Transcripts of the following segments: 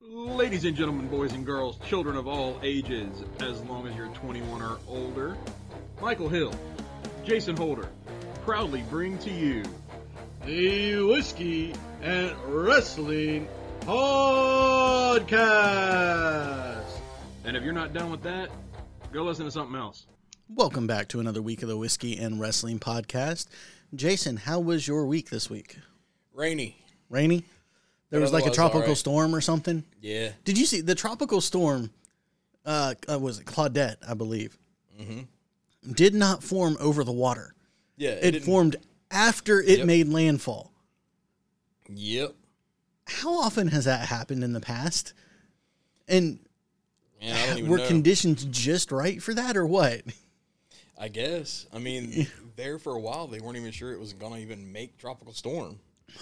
Ladies and gentlemen, boys and girls, children of all ages, as long as you're 21 or older, Michael Hill, Jason Holder, proudly bring to you the Whiskey and Wrestling Podcast. And if you're not done with that, go listen to something else. Welcome back to another week of the Whiskey and Wrestling Podcast. Jason, how was your week this week? Rainy. Rainy? There was like a tropical alright. storm or something. Yeah. Did you see the tropical storm? Uh, uh was it Claudette, I believe? Mm-hmm. Did not form over the water. Yeah. It, didn't- formed after it Yep. made landfall. Yep. How often has that happened in the past? And Man, I don't even were know. conditions just right for that, or what? I guess. I mean, there for a while, they weren't even sure it was going to even make tropical storm.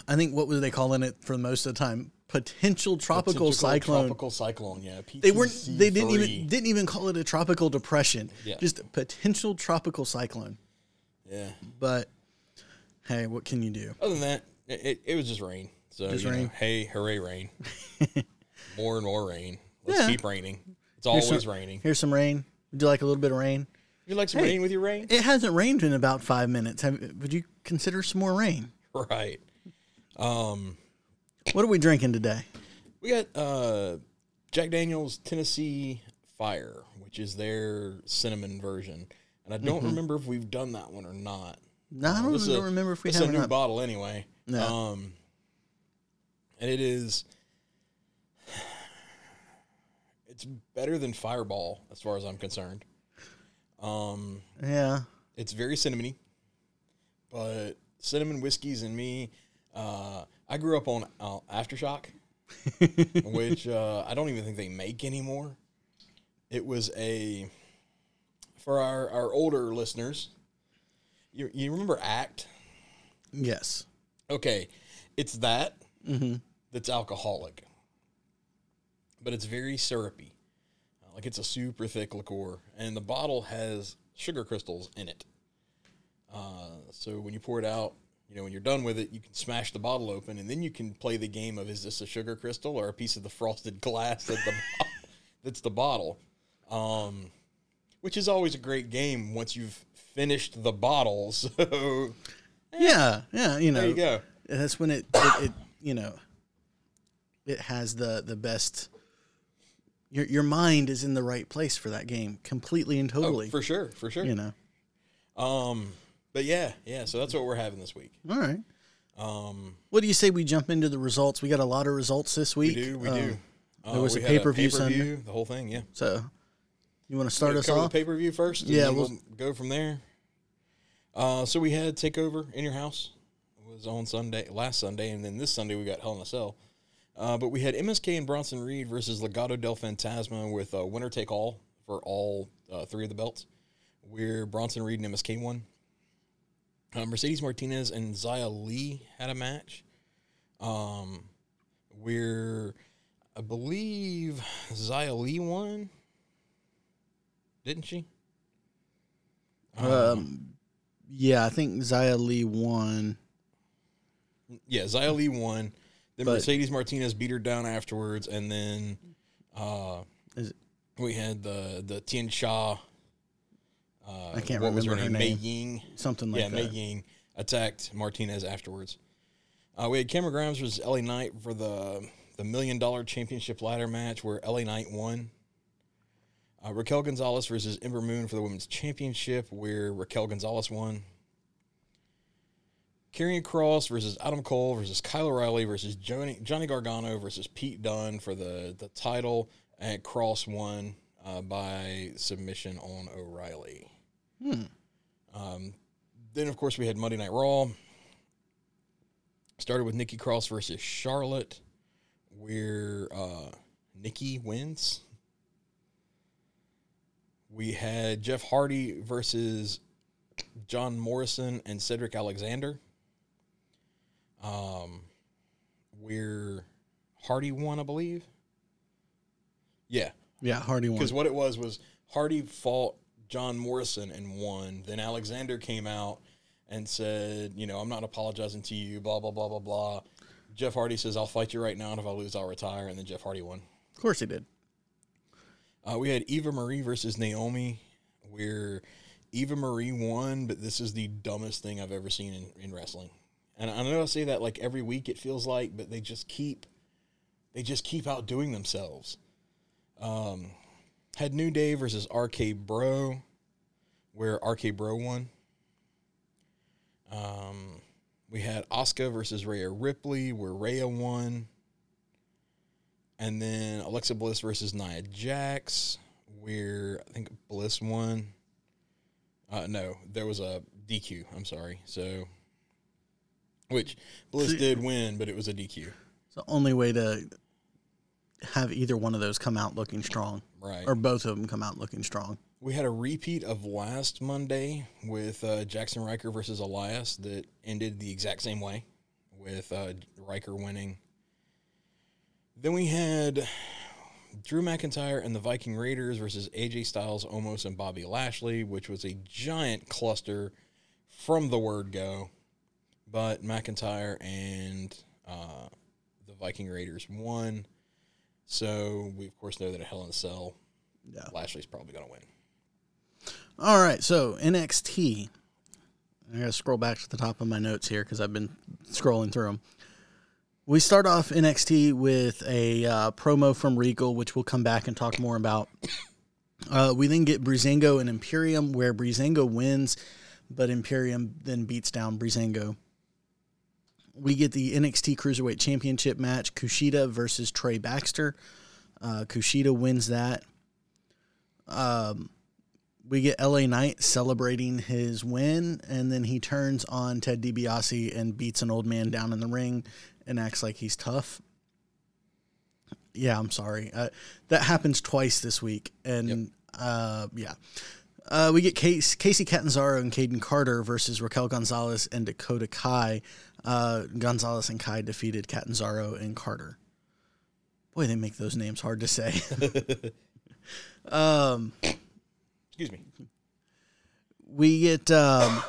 I think what were they calling it for most of the time? Potential tropical Potential cyclone. Tropical cyclone. Yeah. They weren't. They didn't PTC3. even didn't even call it a tropical depression. Yeah. Just a potential tropical cyclone. Yeah. But hey, what can you do? Other than that, it, it, was just rain. So Just you know, rain. hey, hooray, rain! more and more rain. Let's Yeah. keep raining. It's Here's always some- raining. Here's some rain. Would you like a little bit of rain? You like some Hey. rain with your rain? It hasn't rained in about five minutes. Have, would you consider some more rain? Right. Um, What are we drinking today? We got uh, Jack Daniels Tennessee Fire, which is their cinnamon version, and I don't remember if we've done that one or not. No, I don't, don't a- remember if we It's have a new bottle anyway. Yeah. Um, and it is. It's better than Fireball as far as I'm concerned. Um, Yeah, it's very cinnamony, but cinnamon whiskeys and me. Uh, I grew up on uh, Aftershock, which uh, I don't even think they make anymore. It was a for our, our older listeners. You you remember Act? yes. Okay, it's that Mm-hmm. that's alcoholic, but it's very syrupy. Like it's a super thick liqueur, and the bottle has sugar crystals in it. Uh, so when you pour it out, you know when you're done with it, you can smash the bottle open, and then you can play the game of is this a sugar crystal or a piece of the frosted glass that the that's the bottle, um, which is always a great game once you've finished the bottle. So Yeah, yeah. You know, there you go. that's when it, it, it you know it has the the best your your mind is in the right place for that game completely and Oh, totally for sure, for sure. you know Um, but yeah, yeah. So that's what we're having this week. all right Um, what do you say we jump into the results we got a lot of results this we week do, we Um, do. Uh, there was a had pay-per-view pay-per-view, the whole thing. Yeah. so you want to start us off the pay per view first. Yeah, we'll- we'll go from there. Uh, so we had Takeover in your house. It was on Sunday, last Sunday, and then this Sunday we got Hell in a Cell. Uh, but we had MSK and Bronson Reed versus Legado del Fantasma with a winner take all for all uh, three of the belts, where Bronson Reed and MSK won. Uh, Mercedes Martinez and Xia Li had a match. Um, where I believe Xia Li won, didn't she? um yeah i think Xia Li won Yeah, Xia Li won. Then But- Mercedes Martinez beat her down afterwards, and then uh, we had the the Tian Sha. Uh, I can't what was remember her Mei name. Ying. something like that. yeah, Mei Ying attacked Martinez afterwards. Uh, we had Cameron Grimes versus LA Knight for the the million dollar championship ladder match where LA Knight won. Uh, Raquel Gonzalez versus Ember Moon for the women's championship where Raquel Gonzalez won. Karrion Kross versus Adam Cole versus Kyle O'Reilly versus Johnny, Johnny Gargano versus Pete Dunne for the, the title. And Kross won uh, by submission on O'Reilly. Hmm. Um, then, of course, we had Monday Night Raw. Started with Nikki Cross versus Charlotte, where uh, Nikki wins. We had Jeff Hardy versus John Morrison and Cedric Alexander. Um, where Hardy won, I believe. Yeah, yeah hardy won because what it was was Hardy fought John Morrison and won. Then Alexander came out and said, you know, I'm not apologizing to you, blah, blah, blah, blah, blah. Jeff Hardy says, "I'll fight you right now, and if I lose, I'll retire." And then Jeff Hardy won. Of course he did. Uh, we had Eva Marie versus Naomi, where Eva Marie won, but this is the dumbest thing I've ever seen in, in wrestling. And I know I say that like every week it feels like, but they just keep they just keep outdoing themselves. Um, had New Day versus RK Bro, where RK Bro won. Um, we had Asuka versus Rhea Ripley, where Rhea won. And then Alexa Bliss versus Nia Jax, where I think Bliss won. Uh, no, there was a DQ. I'm sorry. So, which Bliss did win, but it was a DQ. It's the only way to have either one of those come out looking strong, Right. or both of them come out looking strong. We had a repeat of last Monday with uh, Jaxson Ryker versus Elias that ended the exact same way, with uh, Ryker winning. Then we had Drew McIntyre and the Viking Raiders versus AJ Styles, Omos, and Bobby Lashley, which was a giant cluster from the word go. But McIntyre and uh, the Viking Raiders won. So we, of course, know that a Hell in a Cell, Yeah. Lashley's probably going to win. All right, so NXT. I gotta scroll back to the top of my notes here because I've been scrolling through them. We start off NXT with a uh, promo from Regal, which we'll come back and talk more about. Uh, we then get Breezango and Imperium, where Breezango wins, but Imperium then beats down Breezango. We get the NXT Cruiserweight Championship match, Kushida versus Trey Baxter. Uh, Kushida wins that. Um, we get LA Knight celebrating his win, and then he turns on Ted DiBiase and beats an old man down in the ring and acts like he's tough. Yeah, I'm sorry. Uh, that happens twice this week, and uh, yeah. Uh, we get Case, Kacy Catanzaro and Kayden Carter versus Raquel Gonzalez and Dakota Kai. Uh, Gonzalez and Kai defeated Catanzaro and Carter. Boy, they make those names hard to say. um, Excuse me. we get um,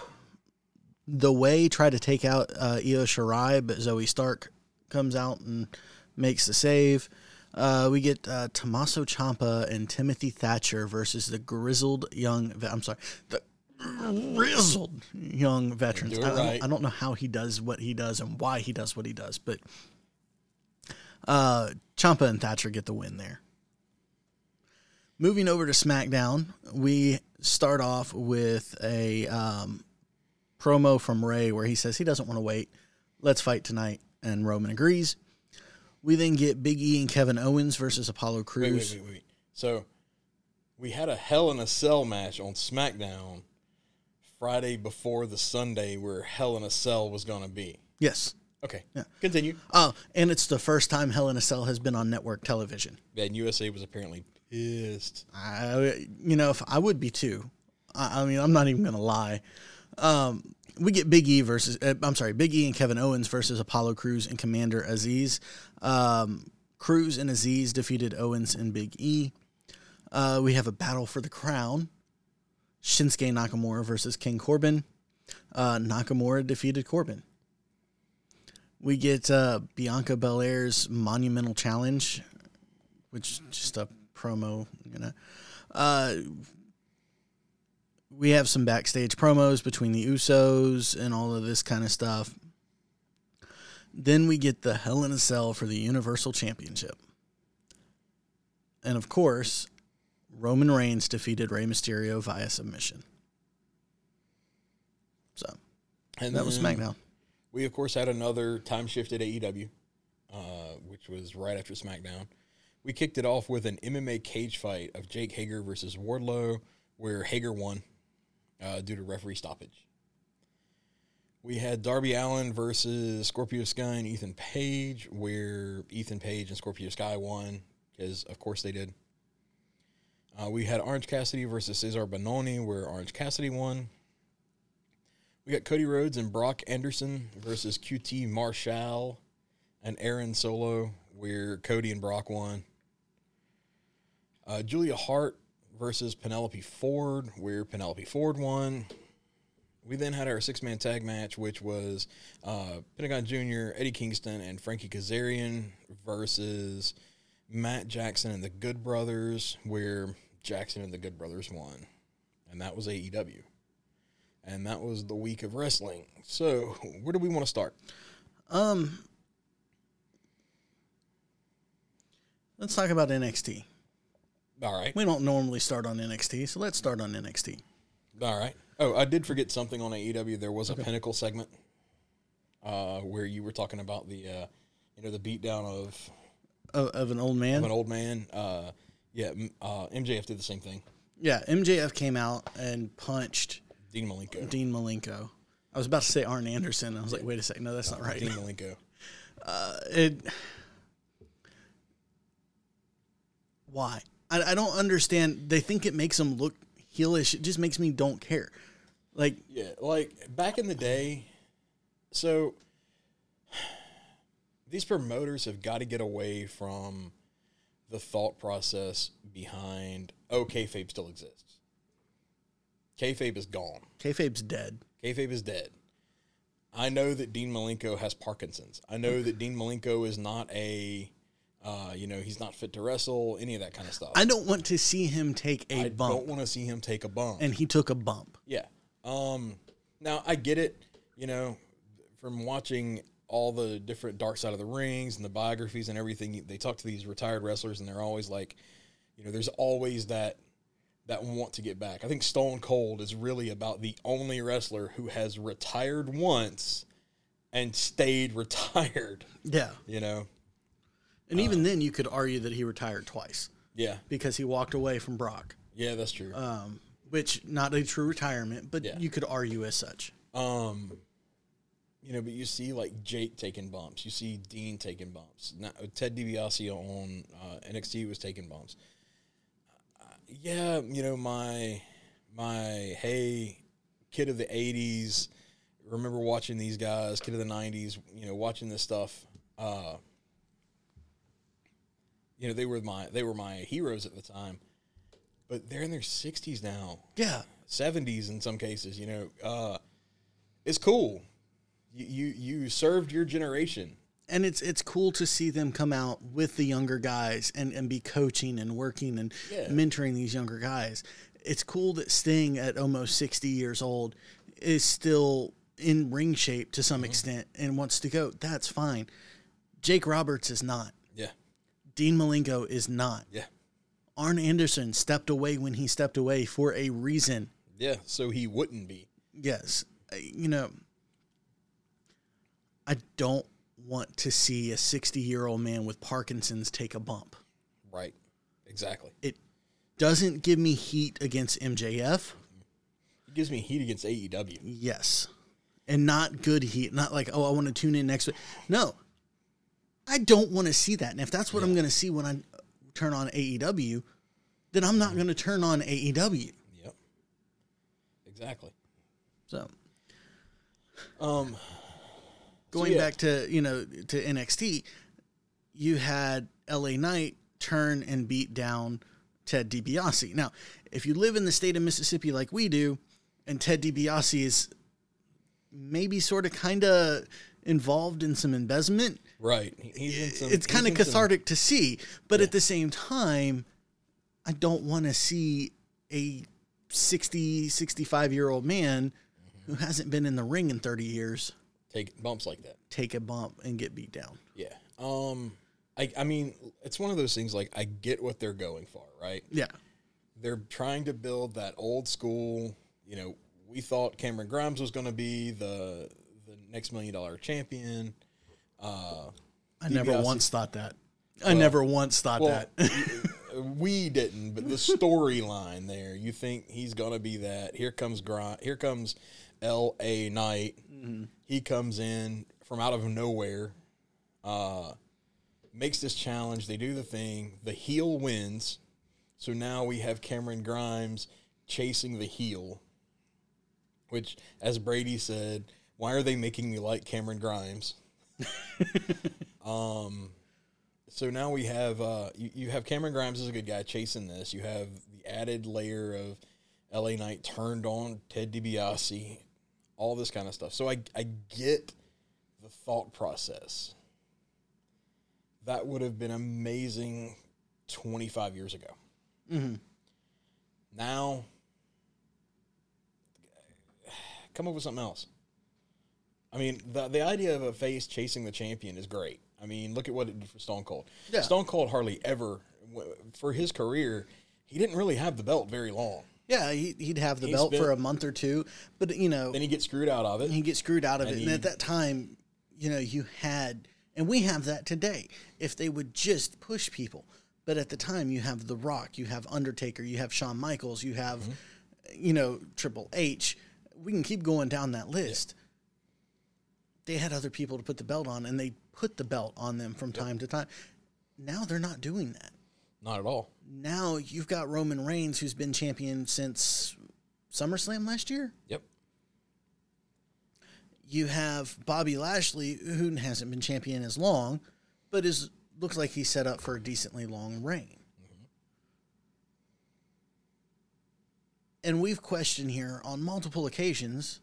the way try to take out uh, Io Shirai, but Zoey Stark comes out and makes the save. Uh, we get uh, Tommaso Ciampa and Timothy Thatcher versus the grizzled young. I'm sorry, the grizzled young veterans. I, right. I don't know how he does what he does and why he does what he does, but uh, Ciampa and Thatcher get the win there. Moving over to SmackDown, we start off with a um, promo from Rey where he says he doesn't want to wait. Let's fight tonight. And Roman agrees. We then get Big E and Kevin Owens versus Apollo Wait, wait, wait, wait. So we had a Hell in a Cell match on SmackDown Friday before the Sunday where Hell in a Cell was going to be. Yes. Okay. Yeah. Continue. Oh, and it's the first time Hell in a Cell has been on network television. And USA was apparently pissed. I, you know, if I would be too. I, I mean, I'm not even gonna lie. Um, we get Big E versus, uh, I'm sorry, Big E and Kevin Owens versus Apollo Crews and Commander Azeez. Um, Crews and Azeez defeated Owens and Big E. Uh, we have a battle for the crown. Shinsuke Nakamura versus King Corbin. Uh, Nakamura defeated Corbin. We get uh, Bianca Belair's monumental challenge, which just a promo, you know. Uh, we have some backstage promos between the Usos and all of this kind of stuff. Then we get the Hell in a Cell for the Universal Championship. And of course, Roman Reigns defeated Rey Mysterio via submission. So And that was SmackDown. We, of course, had another time shifted AEW, uh, which was right after SmackDown. We kicked it off with an MMA cage fight of Jake Hager versus Wardlow, where Hager won uh, due to referee stoppage. We had Darby Allin versus Scorpio Sky and Ethan Page, where Ethan Page and Scorpio Sky won, because of course they did. Uh, we had Orange Cassidy versus Cezar Bononi, where Orange Cassidy won. We got Cody Rhodes and Brock Anderson versus QT Marshall and Aaron Solo, where Cody and Brock won. Uh, Julia Hart versus Penelope Ford, where Penelope Ford won. We then had our six man tag match, which was uh, Pentagon Jr., Eddie Kingston, and Frankie Kazarian versus Matt Jackson and the Good Brothers, where Jackson and the Good Brothers won. And that was AEW. And that was the week of wrestling. So, where do we want to start? Um, let's talk about NXT. All right. We don't normally start on NXT, so let's start on NXT. All right. Oh, I did forget something on AEW. There was a Pinnacle segment uh, where you were talking about the, uh, you know, the beatdown of, Of, of an old man. of an old man. Uh, yeah, uh, MJF did the same thing. yeah, MJF came out and punched Dean Malenko. Dean Malenko. I was about to say Arn Anderson. I was like, wait a second, no, that's not right. Dean Malenko. it why I, I don't understand they think it makes them look heelish it just makes me don't care like Yeah, like back in the day. So these promoters have got to get away from the thought process behind oh kayfabe still exists. Kayfabe is gone. kayfabe's dead Kayfabe is dead. I know that Dean Malenko has Parkinson's. I know that Dean Malenko is not a, uh, you know, he's not fit to wrestle, any of that kind of stuff. i don't want to see him take a I bump I don't want to see him take a bump. and he took a bump Yeah. Um now I get it, you know, from watching all the different dark side of the rings and the biographies and everything, they talk to these retired wrestlers and they're always like, you know, there's always that that want to get back. I think Stone Cold is really about the only wrestler who has retired once and stayed retired, yeah you know. and even then you could argue that he retired twice Yeah. because he walked away from brock Yeah, that's true. um, which not a true retirement but Yeah. you could argue as such Um, you know, but you see like Jake taking bumps. You see Dean taking bumps. Now, Ted DiBiase on uh, NXT was taking bumps. Uh, yeah, you know my my hey kid of the '80s. Remember watching these guys, kid of the '90s. You know, watching this stuff. Uh, you know, they were my they were my heroes at the time. But they're in their 60s now. yeah 70s in some cases, you know. Uh, it's cool. You, you served your generation. and it's it's cool to see them come out with the younger guys and, and be coaching and working and Yeah. mentoring these younger guys. It's cool that Sting at almost sixty years old is still in ring shape to Mm-hmm. some extent and wants to go. That's fine. Jake Roberts is not. Yeah. Dean Malenko is not. Yeah. Arn Anderson stepped away when he stepped away for a reason. Yeah, so he wouldn't be. Yes. You know, I don't want to see a 60 year old man with Parkinson's take a bump. Right. Exactly. It doesn't give me heat against MJF. It gives me heat against AEW. Yes. And not good heat. Not like, oh, I want to tune in next week. No. I don't want to see that. And if that's what I'm going to see when I turn on AEW, then I'm not going to turn on AEW. Yep. Exactly. So Um going yeah. back to you know to NXT, you had LA Knight turn and beat down Ted DiBiase. Now, if you live in the state of Mississippi like we do, and Ted DiBiase is maybe sort of kind of involved in some embezzlement, right. Some, it's kind of in some- cathartic to see. But at the same time, I don't want to see a 60, 65 year old man who hasn't been in the ring in 30 years take bumps like that. take a bump and get beat down. Yeah. Um I I mean, it's one of those things like I get what they're going for, right? Yeah. they're trying to build that old school. You know, we thought Cameron Grimes was going to be the the next million dollar champion. Uh, I never DiBiase once thought that. I never once thought well, that. we didn't, but the storyline there, you think he's going to be that. Here comes Grimes. Here comes L.A. Knight. He comes in from out of nowhere. Uh, makes this challenge. They do the thing. The heel wins. So now we have Cameron Grimes chasing the heel. Which, as Brady said, why are they making me like Cameron Grimes? um, so now we have uh, you, you have Cameron Grimes as a good guy chasing this. You have the added layer of L.A. Knight turned on Ted DiBiase. all this kind of stuff. So I I get the thought process. That would have been amazing 25 years ago. Mm-hmm. Now, come up with something else. I mean, the the idea of a face chasing the champion is great. I mean, look at what it did for Stone Cold. Yeah. Stone Cold hardly ever, for his career, he didn't really have the belt very long. Yeah, he, he'd have the He's belt for a month or two, but you know, Then he gets screwed out of it. he gets screwed out of And it. And at that time, you know, you had, and we have that today. If they would just push people, but at the time, you have The Rock, you have Undertaker, you have Shawn Michaels, you have, mm-hmm. you know, Triple H. We can keep going down that list. They had other people to put the belt on, and they put the belt on them from time to time. Now they're not doing that. Not at all. Now you've got Roman Reigns, who's been champion since SummerSlam last year. Yep. you have Bobby Lashley, who hasn't been champion as long, but is looks like he's set up for a decently long reign. Mm-hmm. And we've questioned here on multiple occasions,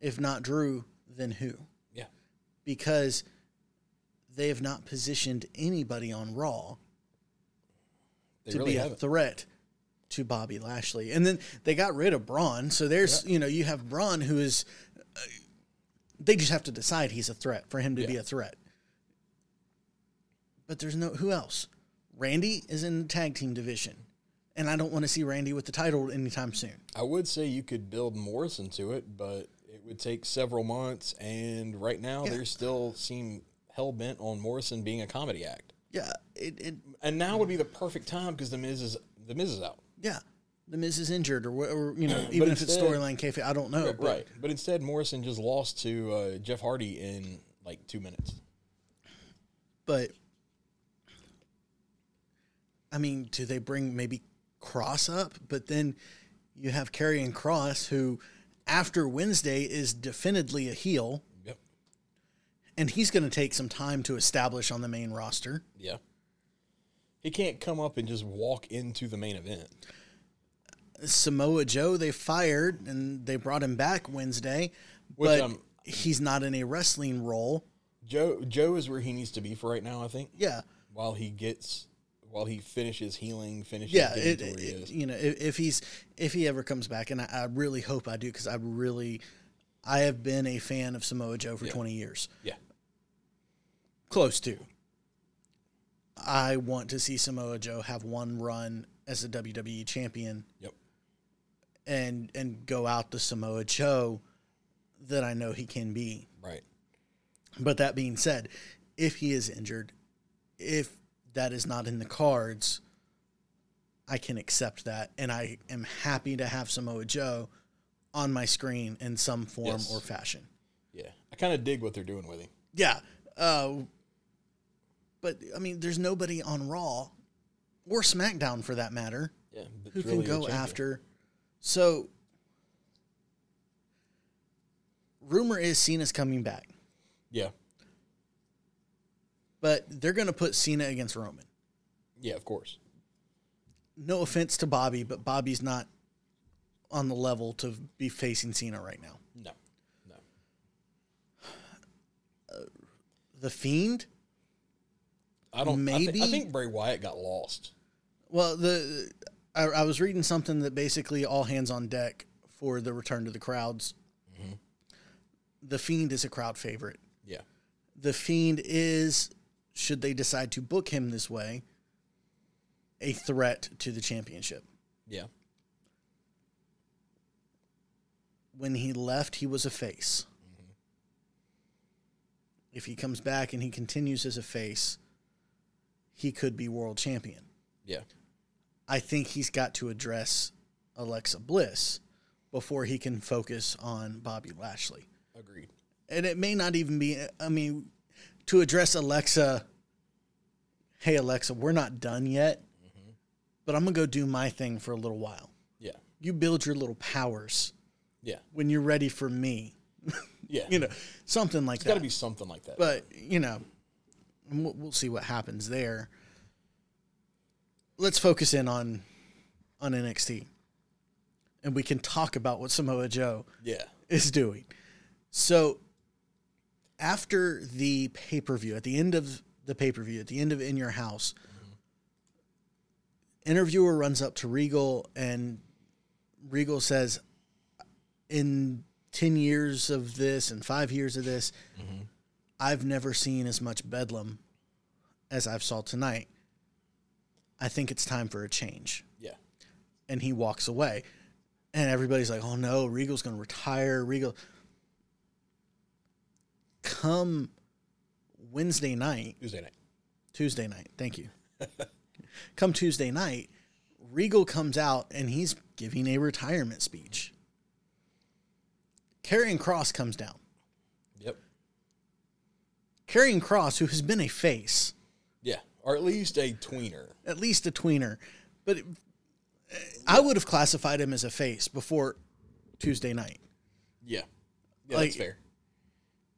if not Drew, then who? Yeah. Because they have not positioned anybody on Raw They to really be a haven't. threat to Bobby Lashley. And then they got rid of Braun. So there's, you know, you have Braun who is, uh, they just have to decide he's a threat for him to be a threat. But there's no, who else? Randy is in the tag team division. And I don't want to see Randy with the title anytime soon. I would say you could build Morrison to it, but would take several months. And right now, Yeah. they still seem hell bent on Morrison being a comedy act. Yeah. It, it, And now would be the perfect time because the Miz is the Miz is out. yeah. The Miz is injured or, or you know, even if it's storyline kayfabe, I don't know. but- right. But instead, Morrison just lost to uh, Jeff Hardy in like two minutes. But I mean, do they bring maybe Kross up? But then you have Karrion Kross, who after Wednesday is definitely a heel, Yep. and he's going to take some time to establish on the main roster. Yeah. He can't come up and just walk into the main event. Samoa Joe, they fired and they brought him back Wednesday, Which, but um, he's not in a wrestling role. Joe Joe is where he needs to be for right now. I think. Yeah. While he gets, while he finishes healing, finishes yeah, it, to where he it- is. you know, if, if he's if he ever comes back, and I, I really hope I do, because I really, I have been a fan of Samoa Joe for Yeah. twenty years, Yeah. close to. I want to see Samoa Joe have one run as a WWE champion, Yep. and and go out the Samoa Joe that I know he can be. Right. But that being said, if he is injured, if that is not in the cards, I can accept that. And I am happy to have Samoa Joe on my screen in some form Yes. or fashion. Yeah. I kind of dig what they're doing with him. Yeah. Uh, but, I mean, there's nobody on Raw or SmackDown for that matter Yeah. who really can go after. So, rumor is Cena's coming back. Yeah. But they're going to put Cena against Roman. Yeah. Of course. No offense to Bobby, but Bobby's not on the level to be facing Cena right now. No. No. Uh, the Fiend, I don't. I, thi- I think Bray Wyatt got lost. well, the I, I was reading something that basically all hands on deck for the return to the crowds. Mm-hmm. The Fiend is a crowd favorite. Yeah. The Fiend is, should they decide to book him this way, a threat to the championship. Yeah. when he left, he was a face. Mm-hmm. If he comes back and he continues as a face, he could be world champion. Yeah. I think he's got to address Alexa Bliss before he can focus on Bobby Lashley. Agreed. And it may not even be, I mean, to address Alexa, hey, Alexa, we're not done yet, mm-hmm. but I'm going to go do my thing for a little while. Yeah. You build your little powers Yeah. when you're ready for me. Yeah. you know, something like that. it's Got to be something like that. but you know, we'll, we'll see what happens there. Let's focus in on on NXT, and we can talk about what Samoa Joe yeah. is doing. So after the pay per view, at the end of the pay per view, at the end of In Your House, interviewer runs up to Regal and Regal says, In 10 years of this and five years of this, I've never seen as much bedlam as I've saw tonight. I think it's time for a change Yeah. and he walks away. And everybody's like, oh no, Regal's going to retire. Regal. Come Wednesday night, Tuesday night. Tuesday night, thank you. Come Tuesday night, Regal comes out and he's giving a retirement speech. Karrion Kross comes down. Yep. Karrion Kross, who has been a face, Yeah. Or at least a tweener. at least a tweener, but I would have classified him as a face before Tuesday night. Yeah. Yeah, Like- that's fair.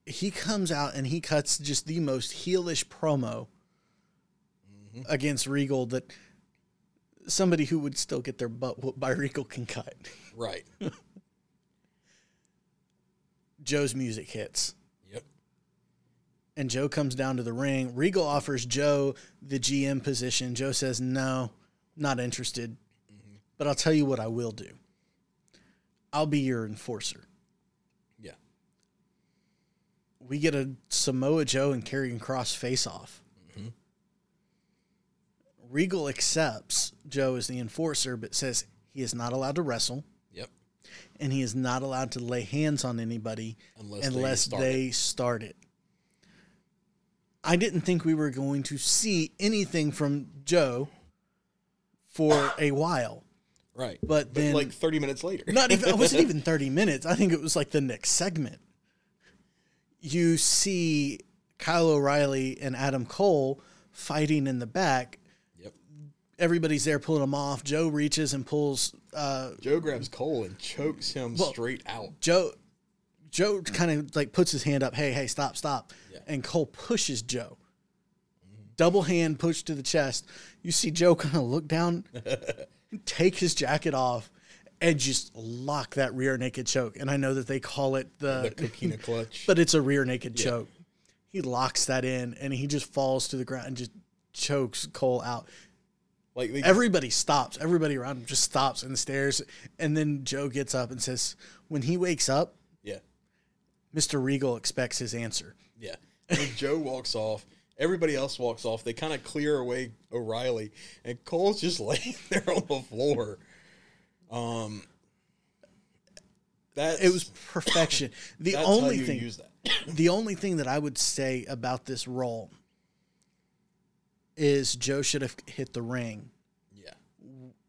He comes out and he cuts just the most heelish promo mm-hmm. against Regal that somebody who would still get their butt whooped by Regal can cut. Right. Joe's music hits. Yep. And Joe comes down to the ring. Regal offers Joe the GM position. Joe says, No, not interested. Mm-hmm. But I'll tell you what I will do I'll be your enforcer. Yeah. We get a Samoa Joe and Karrion Kross face off. Mm-hmm. Regal accepts Joe as the enforcer, but says he is not allowed to wrestle Yep. and he is not allowed to lay hands on anybody Unless, unless they, they, start it. start it. I didn't think we were going to see anything from Joe for a while. Right. But then- like 30 minutes later. Not even it wasn't even 30 minutes. I think it was like the next segment. You see Kyle O'Reilly and Adam Cole fighting in the back. Yep. Everybody's there pulling them off. Joe reaches and pulls uh, Joe grabs Cole and chokes him Well- straight out. Joe. Joe kind of like puts his hand up. Hey, hey, stop, stop. Yeah. And Cole pushes Joe. Double hand push to the chest. You see Joe kind of look down, take his jacket off, and just lock that rear naked choke. And I know that they call it The the coquina clutch. but it's a rear naked choke. He locks that in and he just falls to the ground and just chokes Cole out. like they, Everybody stops. Everybody around him just stops and stares. And then Joe gets up and says, When he wakes up, yeah. Mr. Regal expects his answer. Yeah. When Joe walks off, everybody else walks off. They kind of clear away O'Reilly, and Cole's just laying there on the floor. Um, that It was perfection. The only thing the only thing that I would say about this role is Joe should have hit the ring Yeah,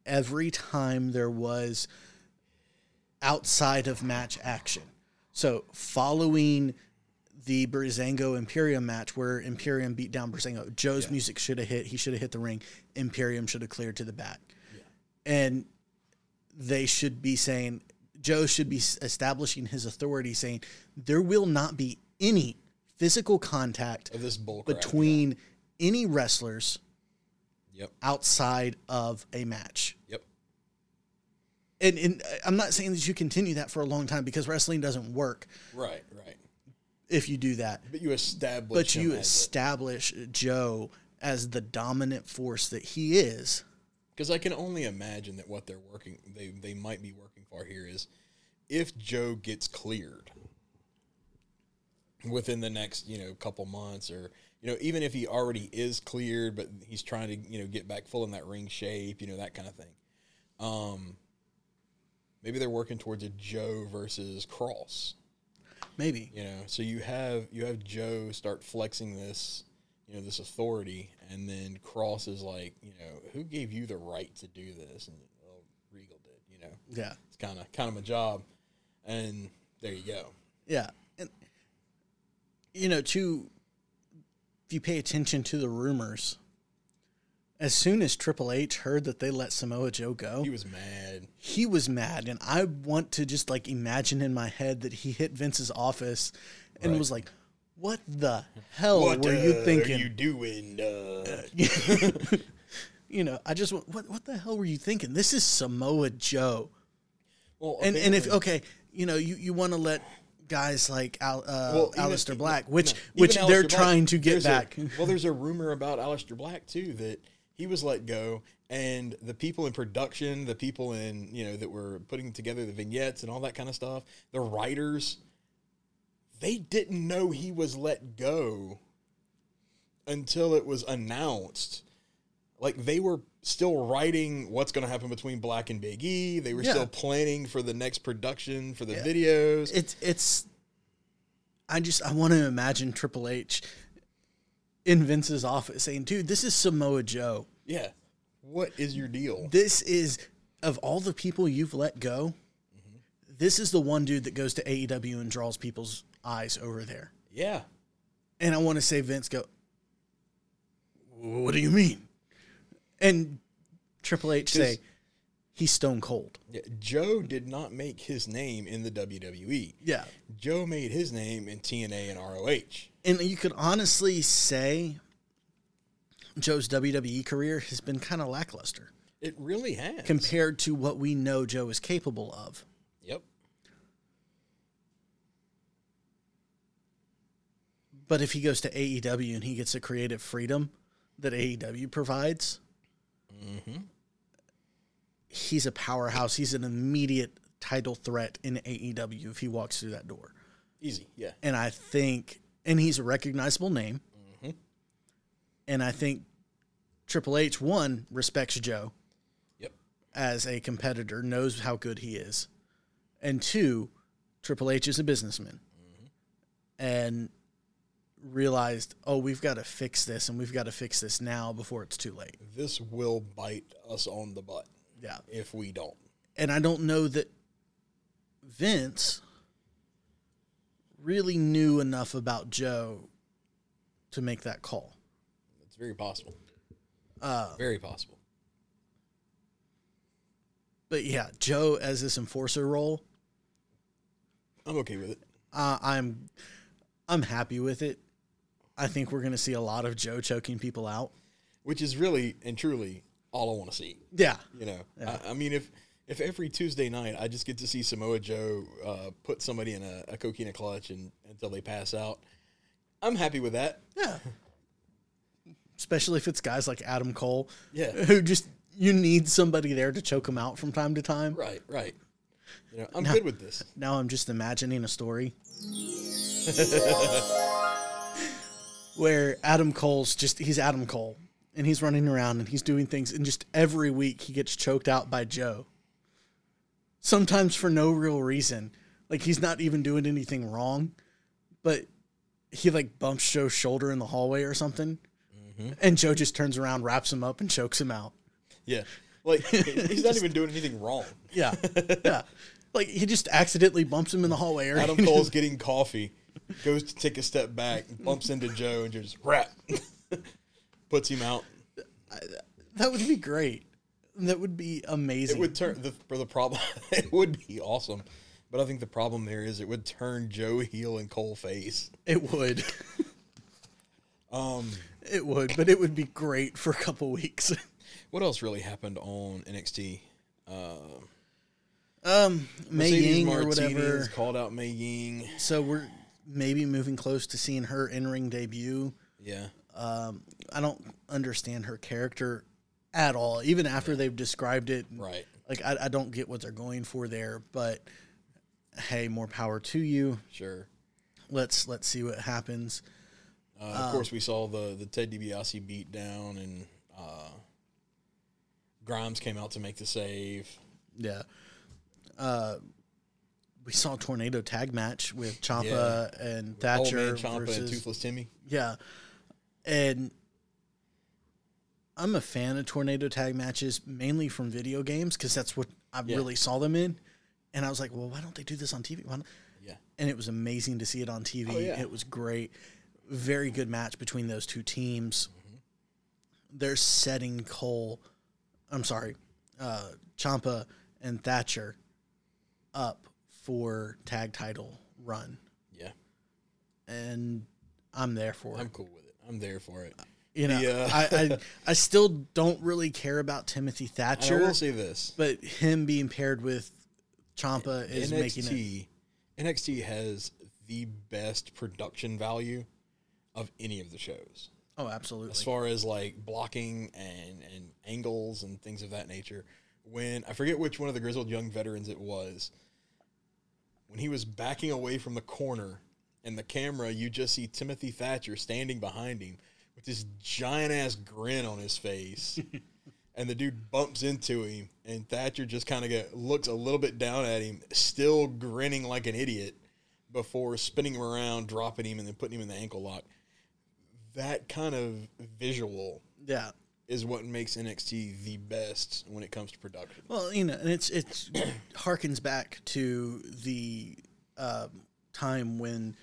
every time there was outside of match action. So following the Breezango Imperium match where Imperium beat down Breezango, Joe's music should have hit. He should have hit the ring. Imperium should have cleared to the back. And they should be saying, Joe should be establishing his authority, saying, there will not be any physical contact of this bull crap. between any wrestlers Yep. outside of a match. Yep. And, and uh, I'm not saying that you continue that for a long time because wrestling doesn't work Right. Right. if you do that. But you establish. But you establish Joe as the dominant force that he is. Because I can only imagine that what they're working, they they might be working for here is, if Joe gets cleared within the next you know couple months, or you know even if he already is cleared, but he's trying to you know get back full in that ring shape, you know that kind of thing. Um, maybe they're working towards a Joe versus Kross. Maybe. You know, so you have you have Joe start flexing this, you know, this authority, and then Kross is like, you know, who gave you the right to do this? And well, Regal did. You know, Yeah. it's kind of kind of my job, and there you go. Yeah. And, you know, to, if you pay attention to the rumors, as soon as Triple H heard that they let Samoa Joe go, He was mad. he was mad and i want to just like imagine in my head that he hit vince's office and Right. was like what the hell what, were you uh, thinking Are you doing? Uh, you know i just what what the hell were you thinking this is samoa joe well, and and if okay you know, you, you want to let guys like Al, uh, Well, even- Aleister Black, which no, which even they're Black, trying to get there's a- back. well, there's a rumor about Aleister Black too that he was let go, and the people in production, the people in you know that were putting together the vignettes and all that kind of stuff, the writers, they didn't know he was let go until it was announced. Like they were still writing what's going to happen between Black and Big E. They were Yeah. still planning for the next production for the videos. it's it's I just I want to imagine Triple H in Vince's office saying, "Dude, this is Samoa Joe. yeah. What is your deal? This is of all the people you've let go, mm-hmm. this is the one dude that goes to AEW and draws people's eyes over there." Yeah. And I want to say Vince go, "What do you mean?" And Triple H say, "He's stone cold." Yeah, Joe did not make his name in the WWE. Yeah. Joe made his name in TNA and ROH. And you could honestly say Joe's WWE career has been kind of lackluster It really has. compared to what we know Joe is capable of. yep. But if he goes to AEW and he gets the creative freedom that AEW provides, he's a powerhouse. He's an immediate title threat in AEW if he walks through that door. Easy. Yeah. And I think, and he's a recognizable name. Mm-hmm. And I think Triple H, one, respects Joe Yep. as a competitor, knows how good he is. And two, Triple H is a businessman mm-hmm. and realized, oh, we've got to fix this and we've got to fix this now before it's too late. This will bite us on the butt Yeah. if we don't. And I don't know that Vince really knew enough about Joe to make that call. It's very possible. Uh, Very possible. but yeah, Joe as this enforcer role, I'm okay with it. uh, I'm I'm happy with it. I think we're going to see a lot of Joe choking people out. Which is really and truly all I want to see. Yeah. You know, I, I mean, if if every Tuesday night I just get to see Samoa Joe uh, put somebody in a, a coquina clutch and until they pass out, I'm happy with that. Yeah. Especially if it's guys like Adam Cole, Yeah. who just you need somebody there to choke them out from time to time. Right, right. You know, I'm good with this. Now I'm just imagining a story where Adam Cole's just he's Adam Cole and he's running around and he's doing things and just every week he gets choked out by Joe. Sometimes for no real reason. Like he's not even doing anything wrong, but he like bumps Joe's shoulder in the hallway or something. Mm-hmm. And Joe just turns around, wraps him up, and chokes him out. Yeah. Like he's not even doing anything wrong. Yeah. yeah. Like he just accidentally bumps him in the hallway. Or Adam Cole's getting coffee, goes to take a step back, bumps into Joe, and just rap, puts him out. That would be great. That would be amazing. It would turn the for the problem. it would be awesome, but I think the problem there is it would turn Joe heel and Cole face. It would. Um, It would, but it would be great for a couple weeks. what else really happened on NXT? Uh, Um, May Mercedes Ying or whatever. called out Mei Ying. So we're maybe moving close to seeing her in ring debut. Yeah, Um, I don't understand her character at all. Even after they've described it, right. like I, I don't get what they're going for there. But hey, more power to you. Sure. Let's let's see what happens. Uh, of course, we saw the the Ted DiBiase beat down, and uh, Grimes came out to make the save. Yeah. Uh, we saw a tornado tag match with Ciampa and Old Thatcher man Ciampa and versus Toothless Timmy. yeah, and I'm a fan of tornado tag matches mainly from video games because that's what I Yeah. really saw them in, and I was like, well, why don't they do this on TV? Yeah. And it was amazing to see it on TV. Oh, yeah. It was great, very good match between those two teams. Mm-hmm. They're setting Cole, I'm sorry, uh, Ciampa and Thatcher up for tag title run, Yeah, and I'm there for it. I'm cool with it. I'm there for it. You know, the, uh, I, I I still don't really care about Timothy Thatcher. I will say this: but him being paired with Ciampa is making it. NXT NXT has the best production value of any of the shows. Oh, absolutely. as far as like blocking and and angles and things of that nature. When I forget which one of the grizzled young veterans it was, when he was backing away from the corner and the camera, you just see Timothy Thatcher standing behind him with this giant ass grin on his face. and the dude bumps into him, and Thatcher just kind of looks a little bit down at him, still grinning like an idiot, before spinning him around, dropping him, and then putting him in the ankle lock that kind of visual yeah. Is what makes NXT the best when it comes to production. Well, you know, and it's it's harkens back to the um, time when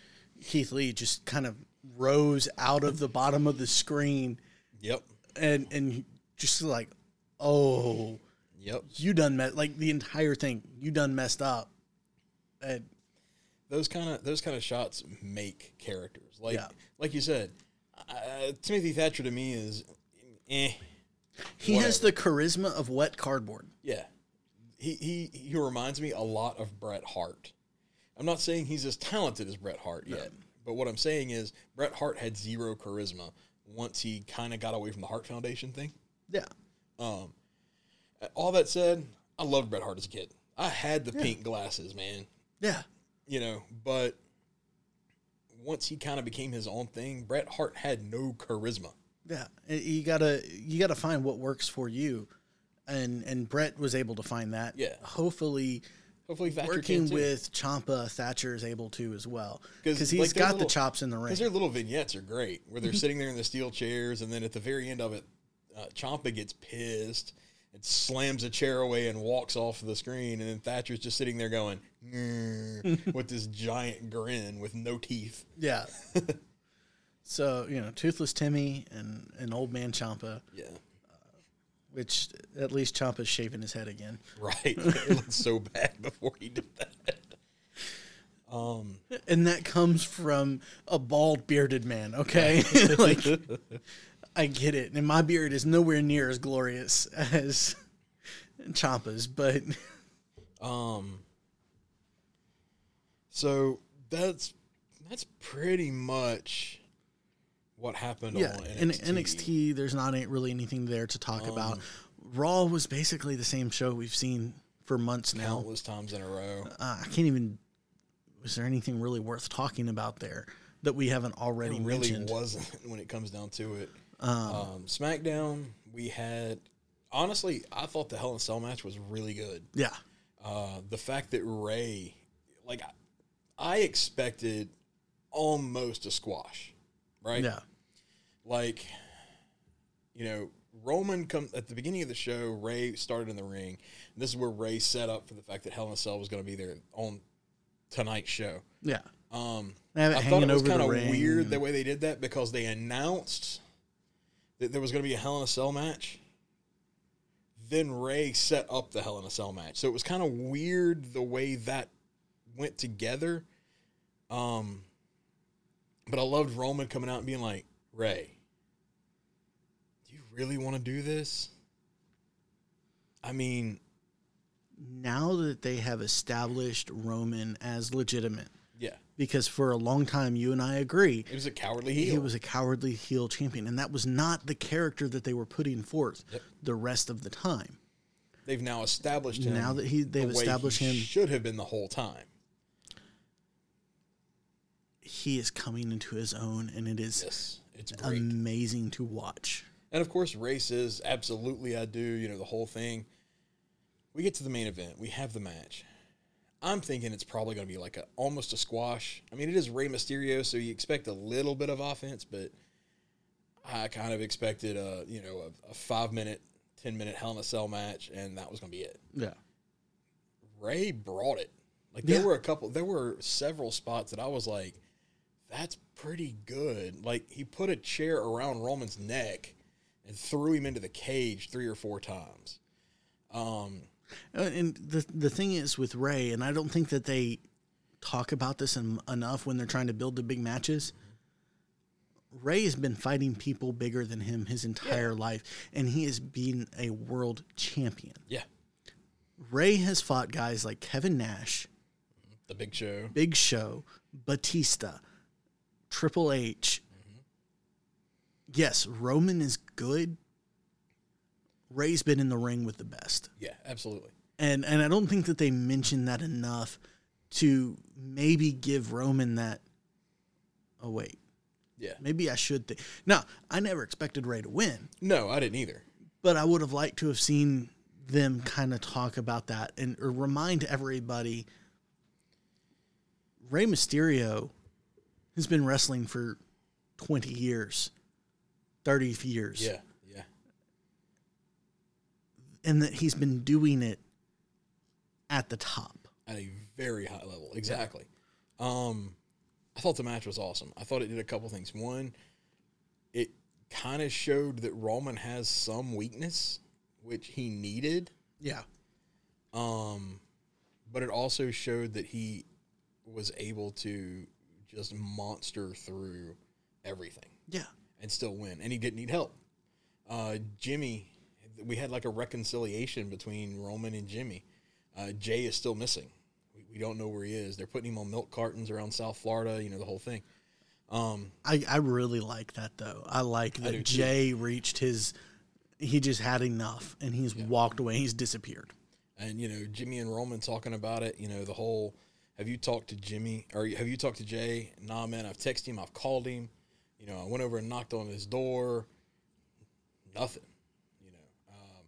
Keith Lee just kind of rose out of the bottom of the screen Yep. and and just like, oh, Yep. you done met like the entire thing. You done messed up. And Those kind of those kind of shots make characters. Like Yeah. like you said, uh, Timothy Thatcher to me is eh. he has the charisma of wet cardboard. Yeah. He, he he reminds me a lot of Bret Hart. I'm not saying he's as talented as Bret Hart yet, but what I'm saying is Bret Hart had zero charisma once he kind of got away from the Hart Foundation thing. Yeah. Um, all that said, I loved Bret Hart as a kid. I had the pink glasses, man. Yeah. You know, but once he kind of became his own thing, Bret Hart had no charisma. Yeah, you gotta you gotta find what works for you, and and Bret was able to find that. Yeah. hopefully, Hopefully, Thatcher working with Ciampa, Thatcher is able to as well because he's like, got the chops in the ring. Because their little vignettes are great, where they're sitting there in the steel chairs, and then at the very end of it, uh, Ciampa gets pissed and slams a chair away and walks off the screen, and then Thatcher's just sitting there going with this giant grin with no teeth. Yeah. so you know, toothless Timmy and and old man Ciampa, Yeah, which at least Ciampa's shaving his head again, right. it looked so bad before he did that. Um, and that comes from a bald bearded man. Okay, like I get it, and my beard is nowhere near as glorious as Ciampa's, but Um. So that's that's pretty much what happened yeah, on in NXT. NXT, there's not really anything there to talk about. Um, Raw was basically the same show we've seen for months now. countless times in a row. Uh, I can't even. Was there anything really worth talking about there that we haven't already It really mentioned? wasn't when it comes down to it. Um, SmackDown, we had honestly, I thought the Hell in a Cell match was really good. Yeah, Uh, the fact that Rey, like, I, I expected almost a squash, right? yeah, like you know roman come at the beginning of the show Rey started in the ring. This is where Rey set up for the fact that hell in a cell was going to be there on tonight's show. Yeah. um They have it i thought it was kind of weird the way they did that because they announced that there was going to be a hell in a cell match. Then Rey set up the hell in a cell match. So it was kind of weird the way that went together. Um but I loved Roman coming out and being like, Rey, really want to do this? I mean, now that they have established Roman as legitimate, yeah, because for a long time you and I agree He was a cowardly heel. he was a cowardly heel champion, and that was not the character that they were putting forth Yep. the rest of the time. They've now established him. Now that he- they've the established he him- should have been the whole time. He is coming into his own, and it is Yes, it's great. amazing to watch. And of course, races. Absolutely, I do. You know the whole thing. We get to the main event. We have the match. I'm thinking it's probably going to be like a almost a squash. I mean, it is Rey Mysterio, so you expect a little bit of offense, but I kind of expected a you know a, a five minute, ten minute Hell in a Cell match, and that was going to be it. Yeah, Rey brought it. Like there Yeah. were a couple, there were several spots that I was like, "That's pretty good." Like he put a chair around Roman's neck and threw him into the cage three or four times. Um, Uh, and the the thing is with Rey, and I don't think that they talk about this en- enough when they're trying to build the big matches. Rey has been fighting people bigger than him his entire life, and he has been a world champion. yeah, Rey has fought guys like Kevin Nash, The Big Show. Big Show, Batista, Triple H. Yes, Roman is good. Rey's been in the ring with the best. Yeah, absolutely. And and I don't think that they mention that enough to maybe give Roman that oh wait, Yeah. maybe I should think. Now, I never expected Rey to win, No, I didn't either. but I would have liked to have seen them kind of talk about that and or remind everybody Rey Mysterio has been wrestling for 20 years, 30 years. Yeah, yeah. And that he's been doing it at the top. At a very high level. Exactly. Um I thought the match was awesome. I thought it did a couple things. One, it kind of showed that Roman has some weakness, which he needed. Yeah. Um, but it also showed that he was able to just monster through everything Yeah. And still win, and he didn't need help. Uh, Jimmy, we had like a reconciliation between Roman and Jimmy. Uh, Jay is still missing. We, we don't know where he is. They're putting him on milk cartons around South Florida. You know the whole thing. Um, I, I really like that though. I like that too. Jay reached his he just had enough and he's walked away. He's disappeared. and you know Jimmy and Roman talking about it. You know the whole. Have you talked to Jimmy or have you talked to Jay? Nah, man. I've texted him. I've called him. You know, I went over and knocked on his door. Nothing. You know. Um,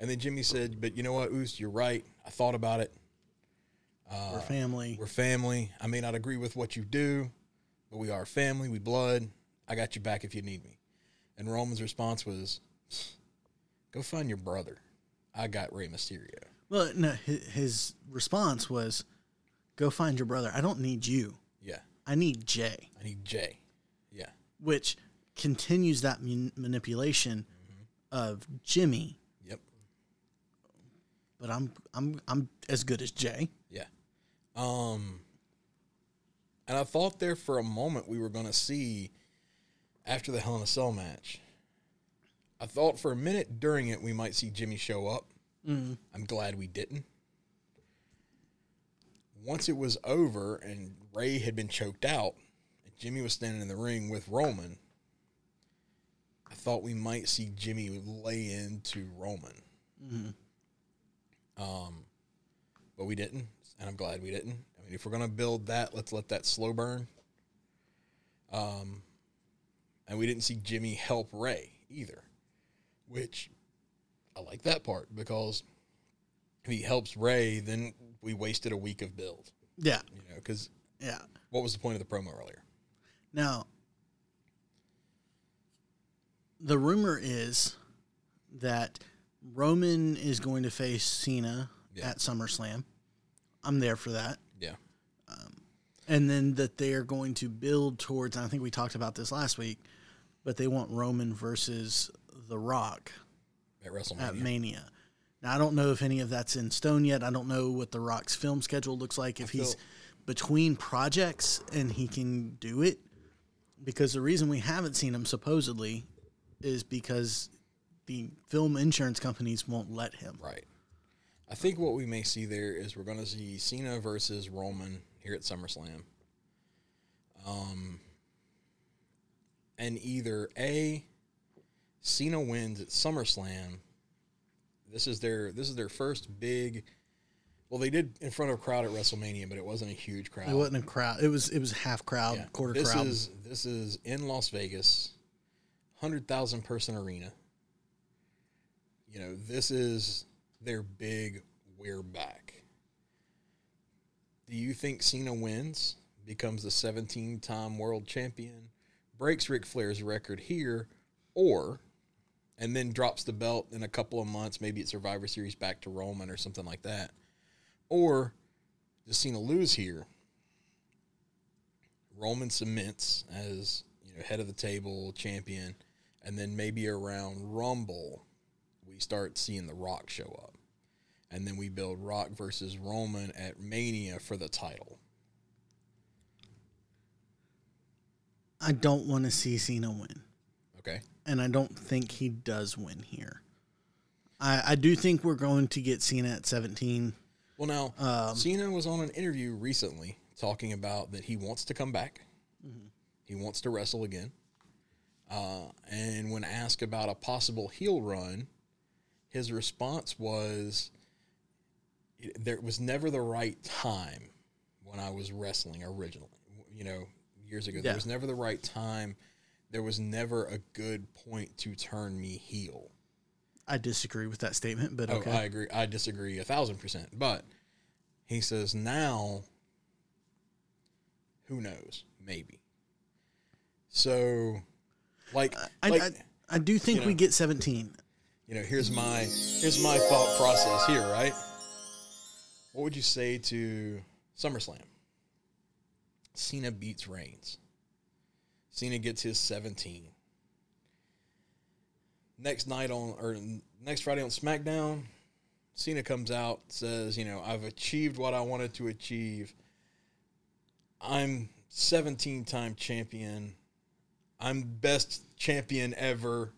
and then Jimmy said, "But you know what, Oos, you're right. I thought about it. We're family. We're family. I may not agree with what you do, but we are family. We blood. I got you back if you need me." And Roman's response was, "Go find your brother. I got Rey Mysterio." Well, no, his response was, "Go find your brother. I don't need you. Yeah. I need Jay." I need Jay. Which continues that man- manipulation of Jimmy. Yep. But I'm I'm I'm as good as Jay. Yeah. Um and I thought there for a moment we were going to see after the Hell in a Cell match. I thought for a minute during it we might see Jimmy show up. Mm. I'm glad we didn't. Once it was over and Rey had been choked out, Jimmy was standing in the ring with Roman. I thought we might see Jimmy lay into Roman. Um, but we didn't, and I'm glad we didn't. I mean, if we're gonna build that, let's let that slow burn. Um, and we didn't see Jimmy help Rey either, which I like that part because if he helps Rey, then we wasted a week of build. Yeah, You know, because yeah. what was the point of the promo earlier? Now, the rumor is that Roman is going to face Cena Yeah. at SummerSlam. I'm there for that. Yeah, um, And then that they are going to build towards, and I think we talked about this last week, but they want Roman versus The Rock at WrestleMania. at Mania. Now, I don't know if any of that's in stone yet. I don't know what The Rock's film schedule looks like, if he's between projects and he can do it. Because the reason we haven't seen him supposedly is because the film insurance companies won't let him. Right. I think what we may see there is we're going to see Cena versus Roman here at SummerSlam. Um, and either A, Cena wins at SummerSlam. This is their this is their first big. Well, they did in front of a crowd at WrestleMania, but it wasn't a huge crowd. It wasn't a crowd. It was it was half crowd, Yeah. quarter this crowd. is this is in Las Vegas, hundred thousand person arena. You know, this is their big. We're back. Do you think Cena wins, becomes the 17 time world champion, breaks Ric Flair's record here, or, and then drops the belt in a couple of months, maybe at Survivor Series back to Roman or something like that? Or does Cena lose here? Roman cements as you know head of the table champion, and then maybe around Rumble, we start seeing The Rock show up, and then we build Rock versus Roman at Mania for the title. I don't want to see Cena win. Okay, and I don't think he does win here. I, I do think we're going to get Cena at 17. Well, now Um, Cena was on an interview recently talking about that he wants to come back. Mm-hmm. He wants to wrestle again. Uh, and when asked about a possible heel run, his response was, "There was never the right time when I was wrestling originally. You know, years ago, Yeah. there was never the right time. There was never a good point to turn me heel." I disagree with that statement, but Oh, okay. I agree. I disagree a thousand percent. But he says now, who knows? Maybe. So, like, I, like I, I do think we know. get 17. you know, here's my here's my thought process here. Right? What would you say to SummerSlam? Cena beats Reigns. Cena gets his 17. Next night on or next Friday on SmackDown, Cena comes out says, you know, I've achieved what I wanted to achieve. I'm 17 time champion. I'm best champion ever.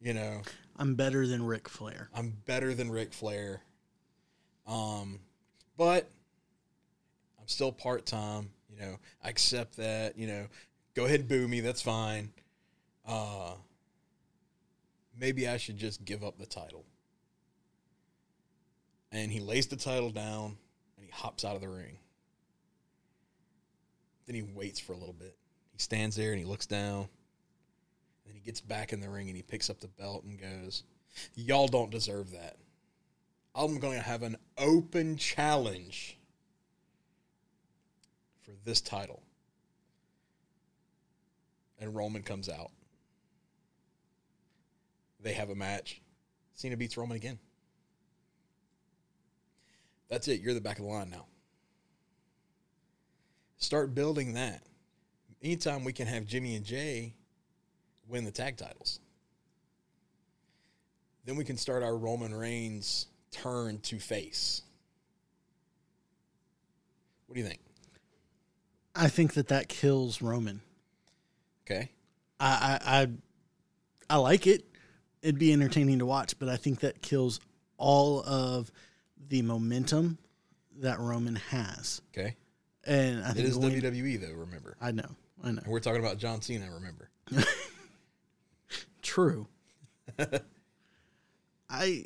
You know, I'm better than Ric Flair. I'm better than Ric Flair. Um, but I'm still part time. You know, I accept that. You know, go ahead and boo me. That's fine. Uh, maybe I should just give up the title. And he lays the title down and he hops out of the ring. Then he waits for a little bit. He stands there and he looks down. Then he gets back in the ring and he picks up the belt and goes, Y'all don't deserve that. I'm going to have an open challenge for this title. And Roman comes out. They have a match. Cena beats Roman again. That's it. You're the back of the line now. Start building that. Anytime we can have Jimmy and Jay win the tag titles, then we can start our Roman Reigns turn to face. What do you think? I think that that kills Roman. Okay. I, I, I, I like it. It'd be entertaining to watch, but I think that kills all of the momentum that Roman has. Okay. And I It think is going- WWE though, remember. I know, I know. And we're talking about John Cena, remember. True. I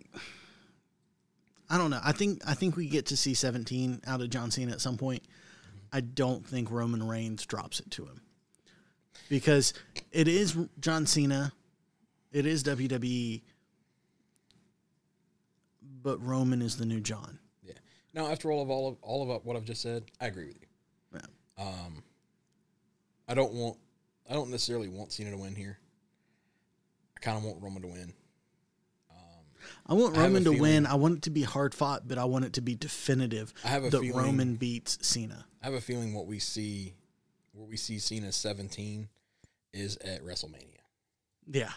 I don't know. I think I think we get to see 17 out of John Cena at some point. I don't think Roman Reigns drops it to him. Because it is John Cena, it is WWE, but Roman is the new John. Yeah. Now, after all of all of all of what I've just said, I agree with you. Yeah. Um, I don't want, I don't necessarily want Cena to win here. I kind of want Roman to win. I want I Roman to feeling- win. I want it to be hard fought, but I want it to be definitive I have a that feeling- Roman beats Cena. I have a feeling what we see, where we see Cena seventeen, is at WrestleMania. Yeah.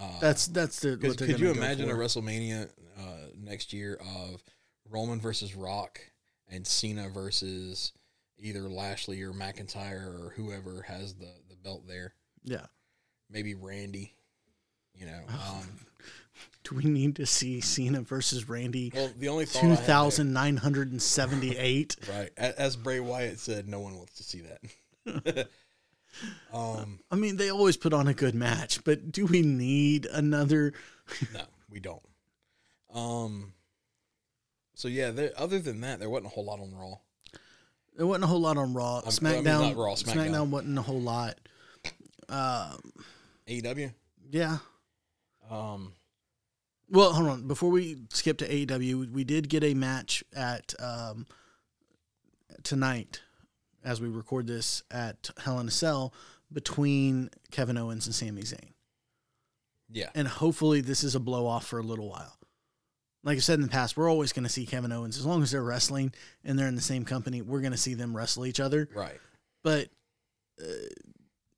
Uh, That's that's the what could you imagine a. WrestleMania uh, next year of Roman versus Rock and Cena versus either Lashley or McIntyre or whoever has the, the belt there? Yeah. Maybe Randy. You know, Oh, um, Do we need to see Cena versus Randy? well, the only thought I had Two thousand nine hundred and seventy-eight. right? As Bray Wyatt said, no one wants to see that. um, I mean, they always put on a good match, but do we need another? no, we don't. Um, so yeah, there, other than that, there wasn't a whole lot on Raw. There wasn't a whole lot on Raw. I mean, SmackDown, not Raw, SmackDown. SmackDown. wasn't a whole lot. Um, AEW. yeah. Um, Well, hold on. Before we skip to AEW, we did get a match at um, tonight, as we record this at Hell in a Cell, between Kevin Owens and Sami Zayn. yeah, and hopefully this is a blow off for a little while. Like I said in the past, we're always going to see Kevin Owens as long as they're wrestling and they're in the same company. We're going to see them wrestle each other. right. But uh,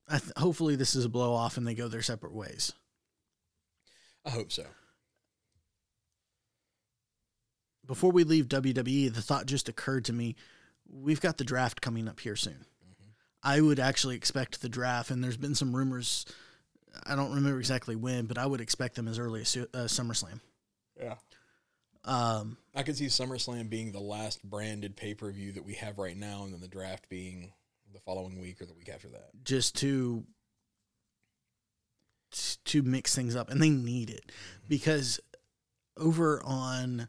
I th- hopefully this is a blow off and they go their separate ways. I hope so. Before we leave WWE, the thought just occurred to me: we've got the draft coming up here soon. I would actually expect the draft, and there's been some rumors. I don't remember exactly when, but I would expect them as early as uh, SummerSlam. Yeah. Um, I could see SummerSlam being the last branded pay per view that we have right now, and then the draft being the following week or the week after that. just to to mix things up and they need it because over on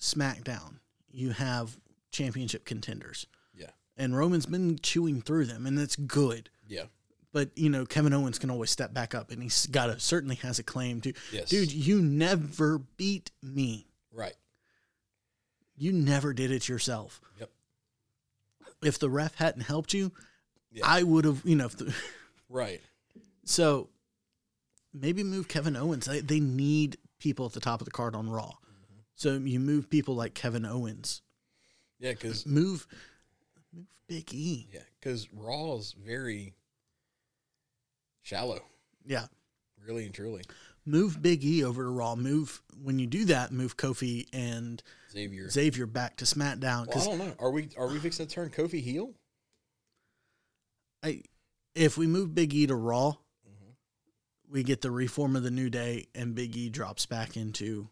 SmackDown you have championship contenders Yeah. and Roman's been chewing through them and that's good Yeah. but you know Kevin Owens can always step back up and he's got a certainly has a claim to Yes. dude you never beat me Right. you never did it yourself Yep. if the ref hadn't helped you Yeah. I would have you know if the, Right. So maybe move Kevin Owens. They, they need people at the top of the card on Raw. Mm-hmm. So you move people like Kevin Owens. Yeah, because Move move Big E. yeah, because Raw is very shallow, Yeah. really and truly. Move Big E over to Raw. Move when you do that, move Kofi and Xavier. Xavier back to SmackDown well, I don't know. Are we are we fixing to turn Kofi heel? I, if we move Big E to Raw, Mhm. we get the reform of the New Day, and Big E drops back into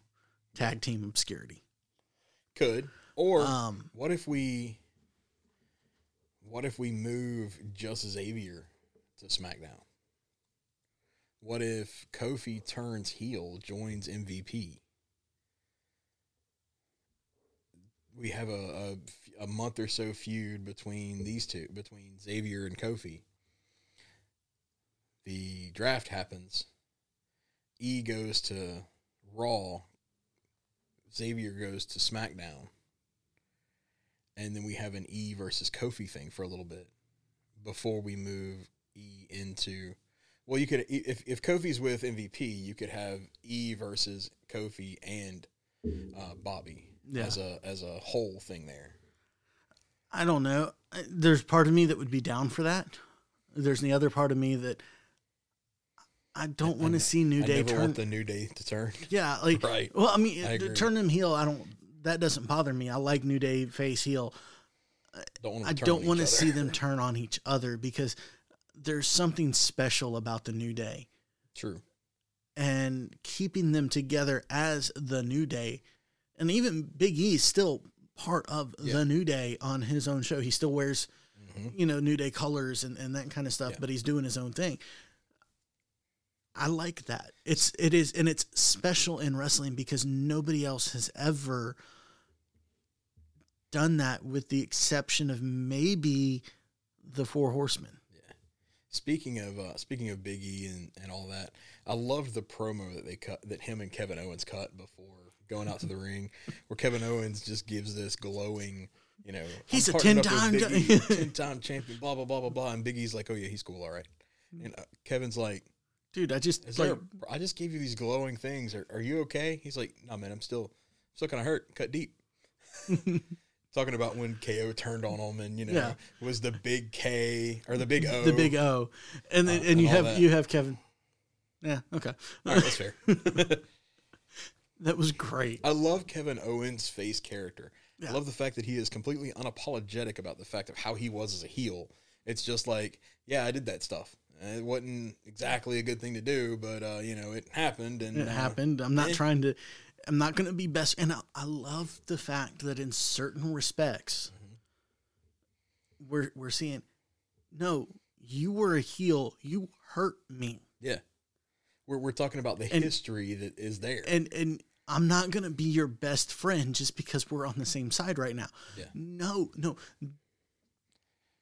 tag team obscurity. Could or Um, what if we what if we move just Xavier to SmackDown? What if Kofi turns heel, joins MVP? We have a, a, a month or so feud between these two, between Xavier and Kofi. The draft happens. E goes to Raw. Xavier goes to SmackDown and then we have an E versus Kofi thing for a little bit before we move E into. Well, you could if if Kofi's with MVP, you could have E versus Kofi and uh, Bobby Yeah. as a as a whole thing there. I don't know. There's part of me that would be down for that. There's the other part of me that I don't want to see New I Day never turn. want the New Day to turn. yeah, like Right. Well, I mean, I turn them heel. I don't. That doesn't bother me. I like New Day face heel. Don't I don't want to see them turn on each other because there's something special about the New Day True. and keeping them together as the New Day, and even Big E is still part of Yeah. the New Day on his own show. He still wears, Mhm. you know, New Day colors and, and that kind of stuff, Yeah. but he's doing his own thing. I like that. It's it is and it's special in wrestling because nobody else has ever done that with the exception of maybe the Four Horsemen. Yeah. Speaking of uh, speaking of Big E and, and all that, I loved the promo that they cut that him and Kevin Owens cut before going out to the ring, where Kevin Owens just gives this glowing, you know, He's I'm a 10-time with Big jo- E, ten time champion, blah blah blah blah blah, and Big E's like, oh yeah, he's cool, all right, and uh, Kevin's like, Dude, I just is like there? A, I just gave you these glowing things. Are, are you okay? He's like, no man, I'm still still kind of hurt, cut deep. Talking about when KO turned on him and you know Yeah. was the big K or the big O. the big O, and then Uh, and and you all have that. you have Kevin. Yeah, okay, All right, that's fair. that was great. I love Kevin Owens' face character. Yeah. I love the fact that he is completely unapologetic about the fact of how he was as a heel. It's just like, yeah, I did that stuff. Uh, It wasn't exactly a good thing to do, but uh, you know, it happened, and It uh, happened. I'm not eh. trying to. I'm not going to be best. And I, I love the fact that in certain respects, Mm-hmm. we're we're seeing, no, you were a heel. You hurt me, Yeah, we're we're talking about the And- history that is there. and and I'm not going to be your best friend just because we're on the same side right now. Yeah. No, no,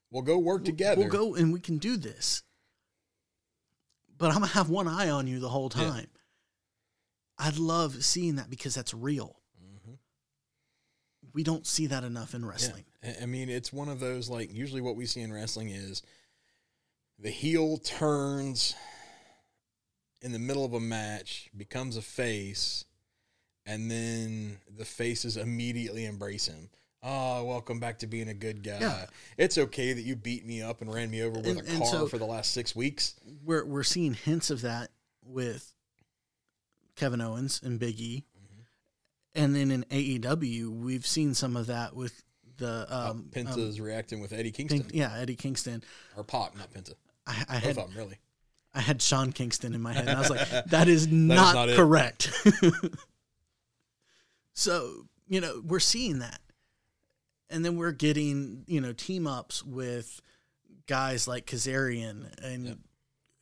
we'll go work together. We'll go and we can do this. But I'm gonna have one eye on you the whole Yeah. time. I'd love seeing that because that's real. Mhm. We don't see that enough in wrestling. I- I mean, it's one of those like usually what we see in wrestling is the heel turns in the middle of a match, becomes a face, and then the faces immediately embrace him. Oh, welcome back to being a good guy. Yeah. It's okay that you beat me up and ran me over with And- a car so- for the last six weeks. We're we're seeing hints of that with Kevin Owens and Big E. Mm-hmm. And then in AEW, we've seen some of that with the um, um, Penta's reacting with Eddie Kingston yeah, Eddie Kingston. or Pac, not Penta. I, I had them, really. I had Sean Kingston in my head, and I was like, "That is not, not correct." So, you know, we're seeing that. And then we're getting, you know, team ups with guys like Kazarian and Yep.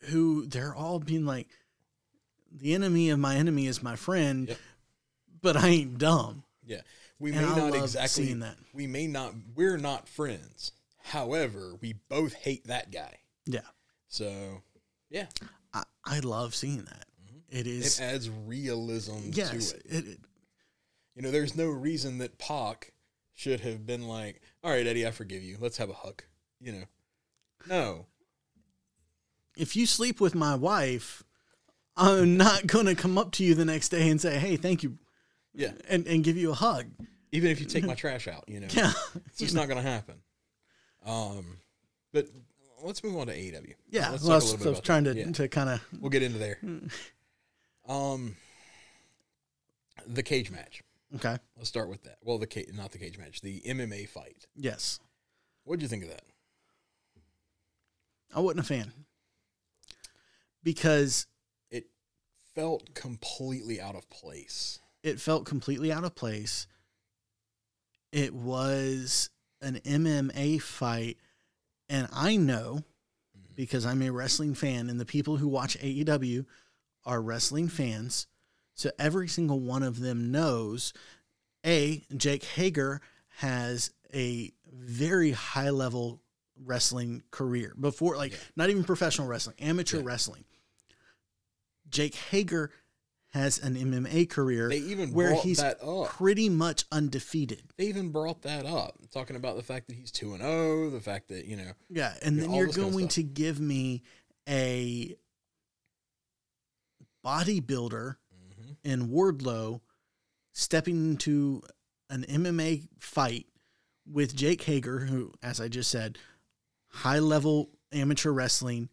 who they're all being like, the enemy of my enemy is my friend, Yep. but I ain't dumb. Yeah. We And may I not exactly seeing that. we may not we're not friends. However, we both hate that guy. Yeah. So yeah. I, I love seeing that. Mm-hmm. It is, It adds realism yes, to it. it, it, You know, there's no reason that Pac should have been like, All right, Eddie, I forgive you. Let's have a hug. You know. No. if you sleep with my wife, I'm not going to come up to you the next day and say, hey, thank you, Yeah. and, and give you a hug. Even if you take my trash out, you know. Yeah. It's just not gonna happen. Um but let's move on to AEW. Yeah. Let's well, I talk a was, little bit I was about trying that. to, Yeah. to kind of, We'll get into there. Um, the cage match. Okay. Let's start with that. Well, the cage, not the cage match, the MMA fight. Yes. What did you think of that? I wasn't a fan because It felt completely out of place. it felt completely out of place. It was an MMA fight, and I know mm-hmm. because I'm a wrestling fan, and the people who watch AEW are wrestling fans. So every single one of them knows A, Jake Hager has a very high level wrestling career before, like Yeah. not even professional wrestling, amateur Yeah. wrestling. Jake Hager has an MMA career They even where he's that up. pretty much undefeated. They even brought that up, talking about the fact that he's two and zero, the fact that you know, Yeah, and Yeah, then you're this kind of going to give me a bodybuilder In Wardlow stepping into an MMA fight with Jake Hager, who, as I just said, high level amateur wrestling,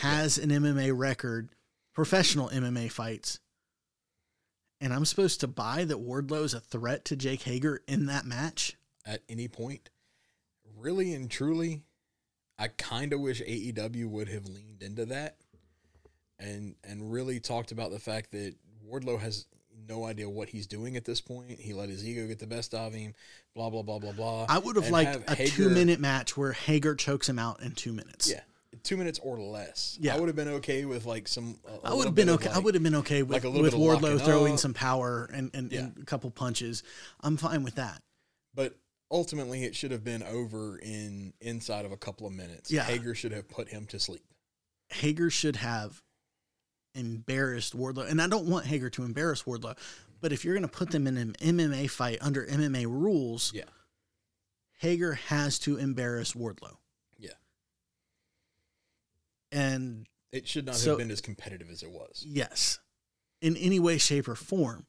has an MMA record, professional MMA fights. And I'm supposed to buy that Wardlow is a threat to Jake Hager in that match? at any point, really and truly, I kind of wish AEW would have leaned into that, and and really talked about the fact that Wardlow has no idea what he's doing at this point. He let his ego get the best of him. Blah blah blah blah blah. I would have And liked have a Hager- two minute match where Hager chokes him out in two minutes. Yeah, two minutes or less. Yeah. I would have been okay with like some. a- a I would have been okay. I would have been okay with, like with Wardlow throwing up. some power and, and, Yeah. and a couple punches. I'm fine with that. But ultimately, it should have been over in inside of a couple of minutes. Yeah. Hager should have put him to sleep. Hager should have embarrassed Wardlow, and I don't want Hager to embarrass Wardlow. But if you're going to put them in an MMA fight under MMA rules, Yeah. Hager has to embarrass Wardlow. Yeah. And It should not So- have been as competitive as it was. yes, in any way, shape, or form.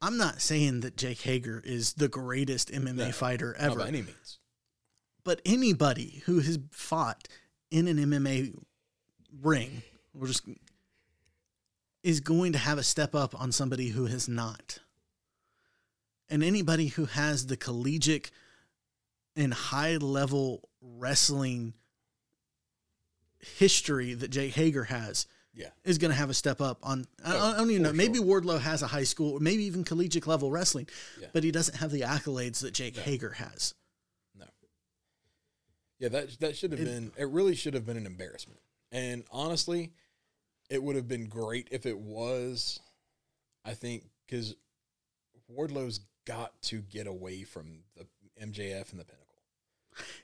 I'm not saying that Jake Hager is the greatest MMA No, fighter ever. by any means. but anybody who has fought in an MMA ring, we're just is going to have a step up on somebody who has not. And anybody who has the collegiate and high level wrestling history that Jake Hager has Yeah. is going to have a step up on. I, Oh, I don't even oh, for know. Maybe. Wardlow has a high school, or maybe even collegiate level wrestling, Yeah. but he doesn't have the accolades that Jake No. Hager has. No. Yeah, that that should have It- been. It really should have been an embarrassment. And honestly, it would have been great if it was. I think because Wardlow's got to get away from the MJF and the Pinnacle.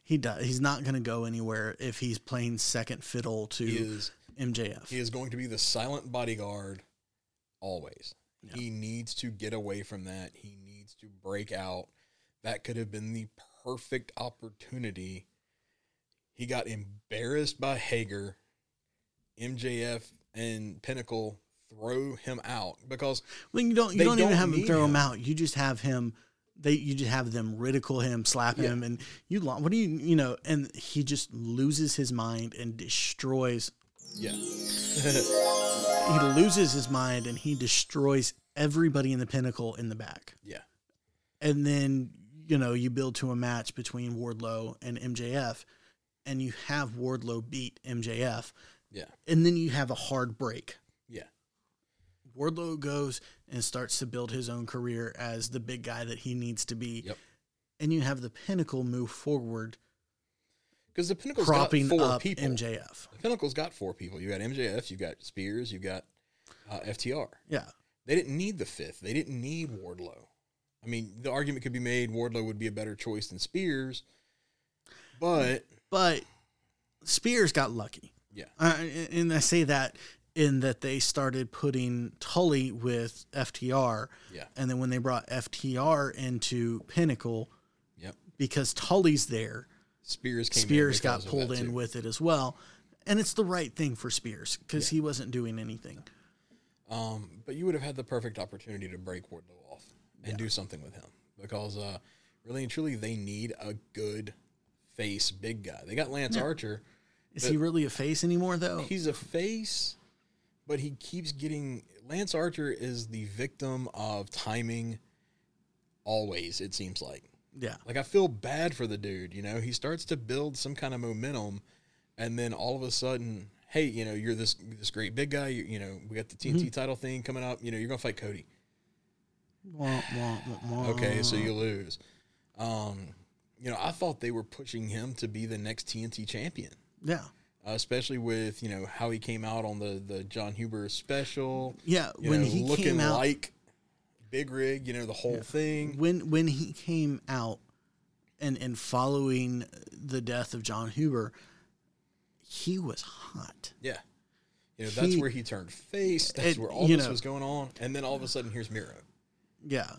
He does. He's not going to go anywhere if he's playing second fiddle to He is MJF. he is going to be the silent bodyguard always. Yeah. He needs to get away from that. He needs to break out. That could have been the perfect opportunity. He got embarrassed by Hager. MJF and Pinnacle throw him out because when you don't. You don't, even don't have him throw him him. out. You just have him. They you just have them ridicule him, slap Yeah. him, and you. What do you you know? And he just loses his mind and destroys. yeah, He loses his mind and he destroys everybody in the pinnacle in the back. yeah, And then you know you build to a match between Wardlow and MJF, and you have Wardlow beat MJF, yeah, and then you have a hard break. yeah. Wardlow goes and starts to build his own career as the big guy that he needs to be. Yep. And you have the pinnacle move forward, Because the Pinnacle's propping got four up people. MJF. The Pinnacle's got four people. You got MJF, you got Spears, you got uh, FTR. Yeah. They didn't need the fifth. They didn't need Wardlow. I mean, the argument could be made Wardlow would be a better choice than Spears, but But Spears got lucky. Yeah, Uh, and I say that in that they started putting Tully with FTR. yeah, And then when they brought FTR into Pinnacle, yep. because Tully's there, Spears came. in Spears got pulled in too. with it as well. And it's the right thing for Spears because Yeah. he wasn't doing anything. Um, but you would have had the perfect opportunity to break Wardlow off and do something with him because uh, really and truly they need a good face big guy. They got Lance Archer. Is But- he really a face anymore, though? He's a face, but he keeps getting. Lance Archer is the victim of timing. Always, it seems like. yeah. Like I feel bad for the dude. You know, he starts to build some kind of momentum, and then all of a sudden, hey, you know, you're this this great big guy. You, you know, we got the TNT title thing coming up. You know, you're gonna fight Cody. Wah, wah, wah. Okay, so you lose. Um, you know, I thought they were pushing him to be the next TNT champion. Yeah. uh, especially with you know how he came out on the the Jon Huber special. Yeah. When know, he looking came out, like Big Rig, you know the whole thing. when when he came out and and following the death of Jon Huber, he was hot. Yeah, you know that's He- where he turned face. That's and, where all this know- was going on, and then all of a sudden here's Miro. Yeah.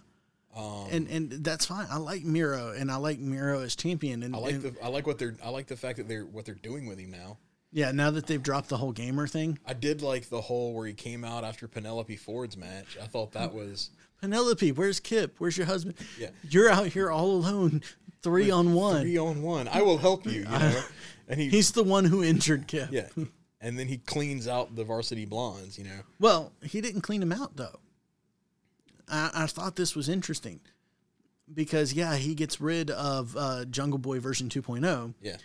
Um, And and that's fine. I like Miro and I like Miro as champion. And, I like and- the I like what they're I like the fact that they're what they're doing with him now. yeah. Now that they've dropped the whole gamer thing, I did like the whole where he came out after Penelope Ford's match. I thought that was Penelope, where's Kip? Where's your husband? Yeah. You're out here all alone, three on one. three on one. I will help you. You know, and he He's the one who injured Kip. yeah, and then he cleans out the varsity blondes. You know, Well, he didn't clean him out though. I, I thought this was interesting because yeah, he gets rid of uh, Jungle Boy version 2.0, yeah,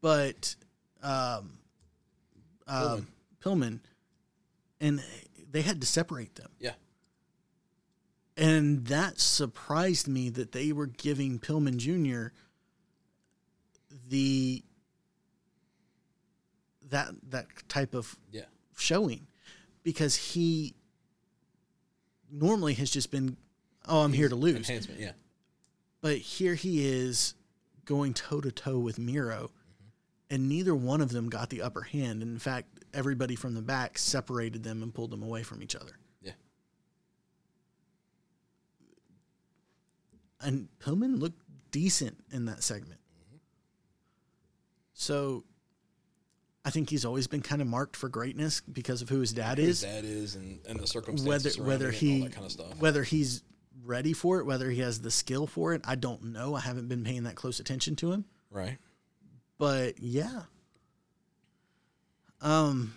but um, uh, Pillman, and they had to separate them, yeah. and that surprised me that they were giving Pillman Jr. the that that type of Yeah. showing because he normally has just been oh i'm here to lose Enhancement, yeah. but here he is going toe to toe with miro and neither one of them got the upper hand in fact everybody from the back separated them and pulled them away from each other Yeah. and Pillman looked decent in that segment so I think he's always been kind of marked for greatness because of who his dad His is. dad is and, and the circumstances whether whether he all that kind of stuff. whether he's ready for it, whether he has the skill for it, I don't know. I haven't been paying that close attention to him. right. But yeah. Um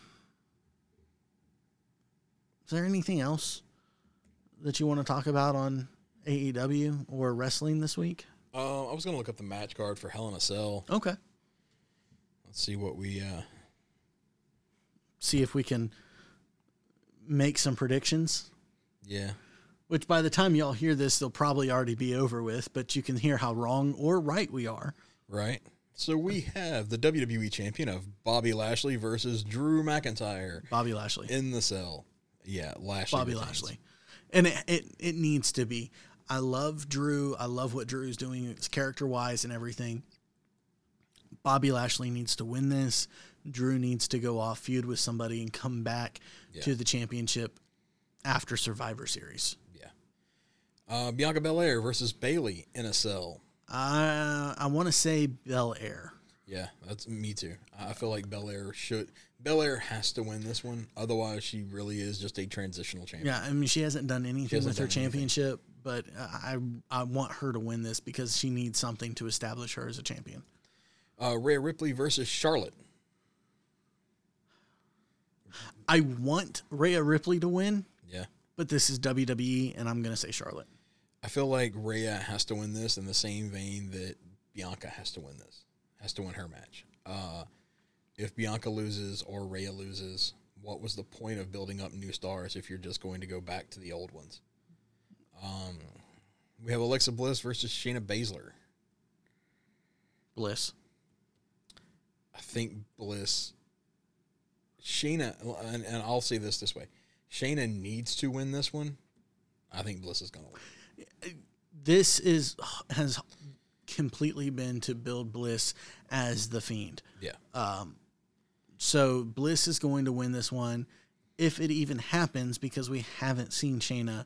Is there anything else that you want to talk about on AEW or wrestling this week? Uh, I was gonna look up the match card for Hell in a Cell. Okay. Let's see what we. Uh, See if we can make some predictions. yeah. Which by the time y'all hear this, they'll probably already be over with, but you can hear how wrong or right we are. Right. So we have the WWE champion of Bobby Lashley versus Drew McIntyre Bobby Lashley. in the cell. Yeah, Lashley. Bobby retains. Lashley. And it, it it needs to be. I love Drew. I love what Drew's doing character wise and everything. Bobby Lashley needs to win this. Drew needs to go off feud with somebody and come back Yeah. to the championship after Survivor Series. Yeah. Uh, Bianca Belair versus Bayley in a cell. I I want to say Bel Air. Yeah, that's me too. I feel like Belair should. Belair has to win this one. Otherwise, she really is just a transitional champion. Yeah, I mean she hasn't done anything hasn't with her done anything. championship, but I I want her to win this because she needs something to establish her as a champion. Uh, Rhea Ripley versus Charlotte. I want Rhea Ripley to win, Yeah. but this is WWE, and I'm gonna say Charlotte. I feel like Rhea has to win this in the same vein that Bianca has to win this, has to win her match. Uh, if Bianca loses or Rhea loses, what was the point of building up new stars if you're just going to go back to the old ones? Um, we have Alexa Bliss versus Shayna Baszler. Bliss. I think Bliss, Shayna, and, and I'll say this this way: Shayna needs to win this one. I think Bliss is going to win. This is has completely been to build Bliss as the fiend. Yeah, um, So Bliss is going to win this one if it even happens because we haven't seen Shayna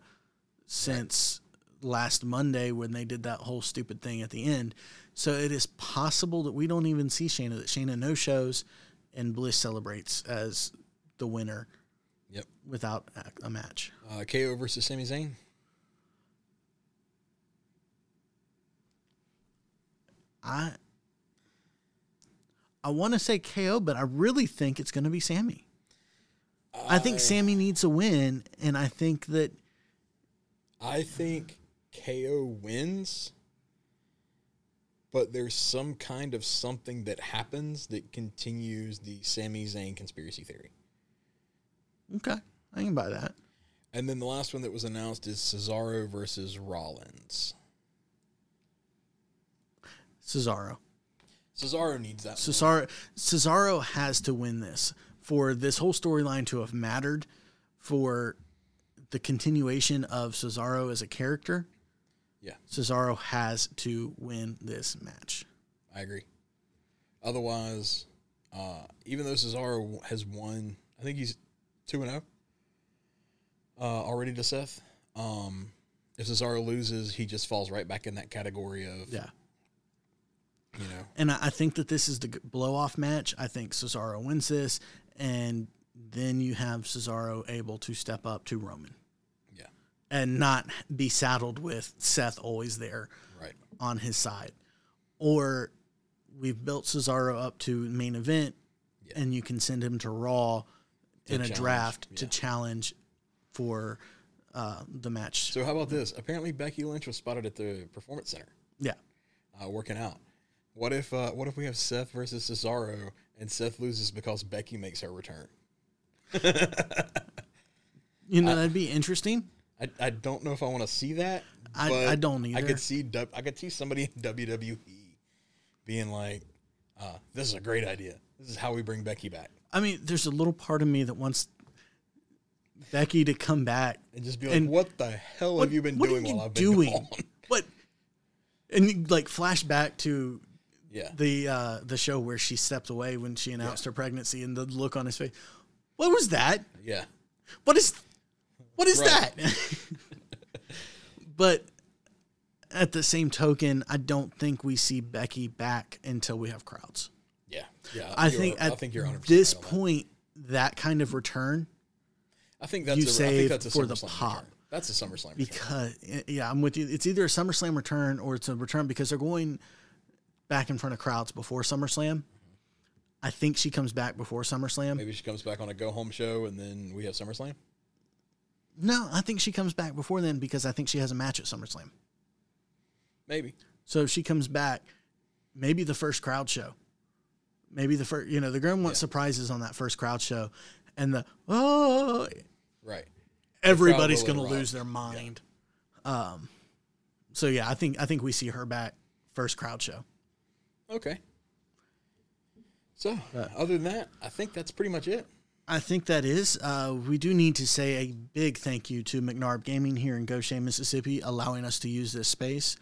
since last Monday when they did that whole stupid thing at the end. So it is possible that we don't even see Shayna, that Shayna no shows and Bliss celebrates as the winner yep. without a- a match. Uh, KO versus Sami Zayn. I I want to say KO, but I really think it's going to be Sami. I think Sami needs a win, and I think that I think KO wins, but there's some kind of something that happens that continues the Sami Zayn conspiracy theory. okay, I can buy that. And then the last one that was announced is Cesaro versus Rollins. Cesaro. Cesaro needs that. one. Cesaro Cesaro has to win this for this whole storyline to have mattered for the continuation of Cesaro as a character. Yeah, Cesaro has to win this match. I agree. Otherwise, uh, even though Cesaro has won, I think he's two and zero uh, already to Seth. Um, if Cesaro loses, he just falls right back in that category of Yeah. you know And I think that this is the blow off match. I think Cesaro wins this, and then you have Cesaro able to step up to Roman and not be saddled with Seth always there right on his side. Or we've built Cesaro up to main event, Yeah. and you can send him to Raw To in a draft to challenge for uh, the match. So how about this? Apparently Becky Lynch was spotted at the Performance Center yeah. uh, working out. What if uh, what if we have Seth versus Cesaro and Seth loses because Becky makes her return? You know, that'd be interesting. I, I don't know if I want to see that. I- I don't either. I could see I could see somebody in WWE being like, uh, "This is a great idea. This is how we bring Becky back," I mean, there's a little part of me that wants Becky to come back and just be like, And "What the hell what, have you been what doing are you while I've been doing? gone?" What? And like flash back to yeah, the uh, the show where she stepped away when she announced her pregnancy, and the look on his face. What was that? yeah, What is what is Right. that? but at the same token, I don't think we see Becky back until we have crowds. yeah, yeah. I think I at think you're 100 this right on that. point, that kind of return I think that's you a, I save think that's a for the pop. return. That's a SummerSlam return. because yeah, I'm with you. It's either a SummerSlam return or it's a return because they're going back in front of crowds before SummerSlam. Mm-hmm. I think she comes back before SummerSlam. Maybe she comes back on a go home show and then we have SummerSlam. No, I think she comes back before then because I think she has a match at SummerSlam. Maybe. So if she comes back, maybe the first crowd show. Maybe the first, you know, they're going to Yeah. surprises on that first crowd show. And the, oh, Right. everybody's going to lose their mind. Um, so yeah, I think, I think we see her back first crowd show. Okay. So, other than that, I think that's pretty much it. I think that is. Uh, we do need to say a big thank you to McNarb Gaming here in Gautier, Mississippi, allowing us to use this space.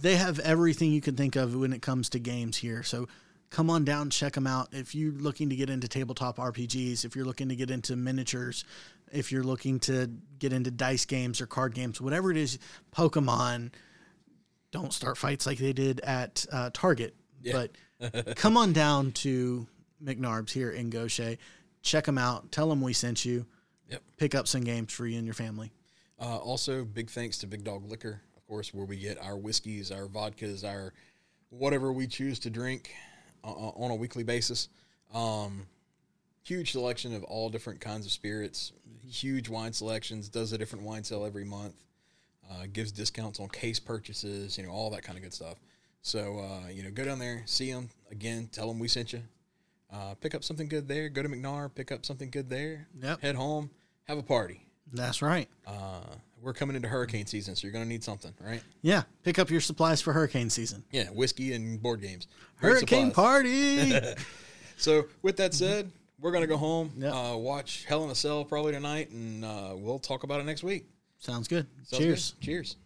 They have everything you can think of when it comes to games here. So come on down, check them out. If you're looking to get into tabletop RPGs, if you're looking to get into miniatures, if you're looking to get into dice games or card games, whatever it is, Pokemon, don't start fights like they did at uh, Target. But come on down to McNarb's here in Gautier. Check them out. Tell them we sent you. Yep. Pick up some games for you and your family. Uh, also, big thanks to Big Dog Liquor, of course, where we get our whiskeys, our vodkas, our whatever we choose to drink uh, uh, on a weekly basis. Um, huge selection of all different kinds of spirits, huge wine selections, does a different wine sale every month, uh, gives discounts on case purchases, you know, all that kind of good stuff. So, uh, you know, go down there, see them again, tell them we sent you. Uh, pick up something good there. Go to McNair, pick up something good there. Yep. Head home, have a party. That's right. Uh, we're coming into hurricane season, so you're going to need something, right? Yeah, pick up your supplies for hurricane season. Yeah, whiskey and board games. Hurricane supplies. party. So, with that said, we're going to go home, Yep. uh, watch Hell in a Cell probably tonight, and uh, we'll talk about it next week. Sounds good. Sounds Cheers. good. Cheers.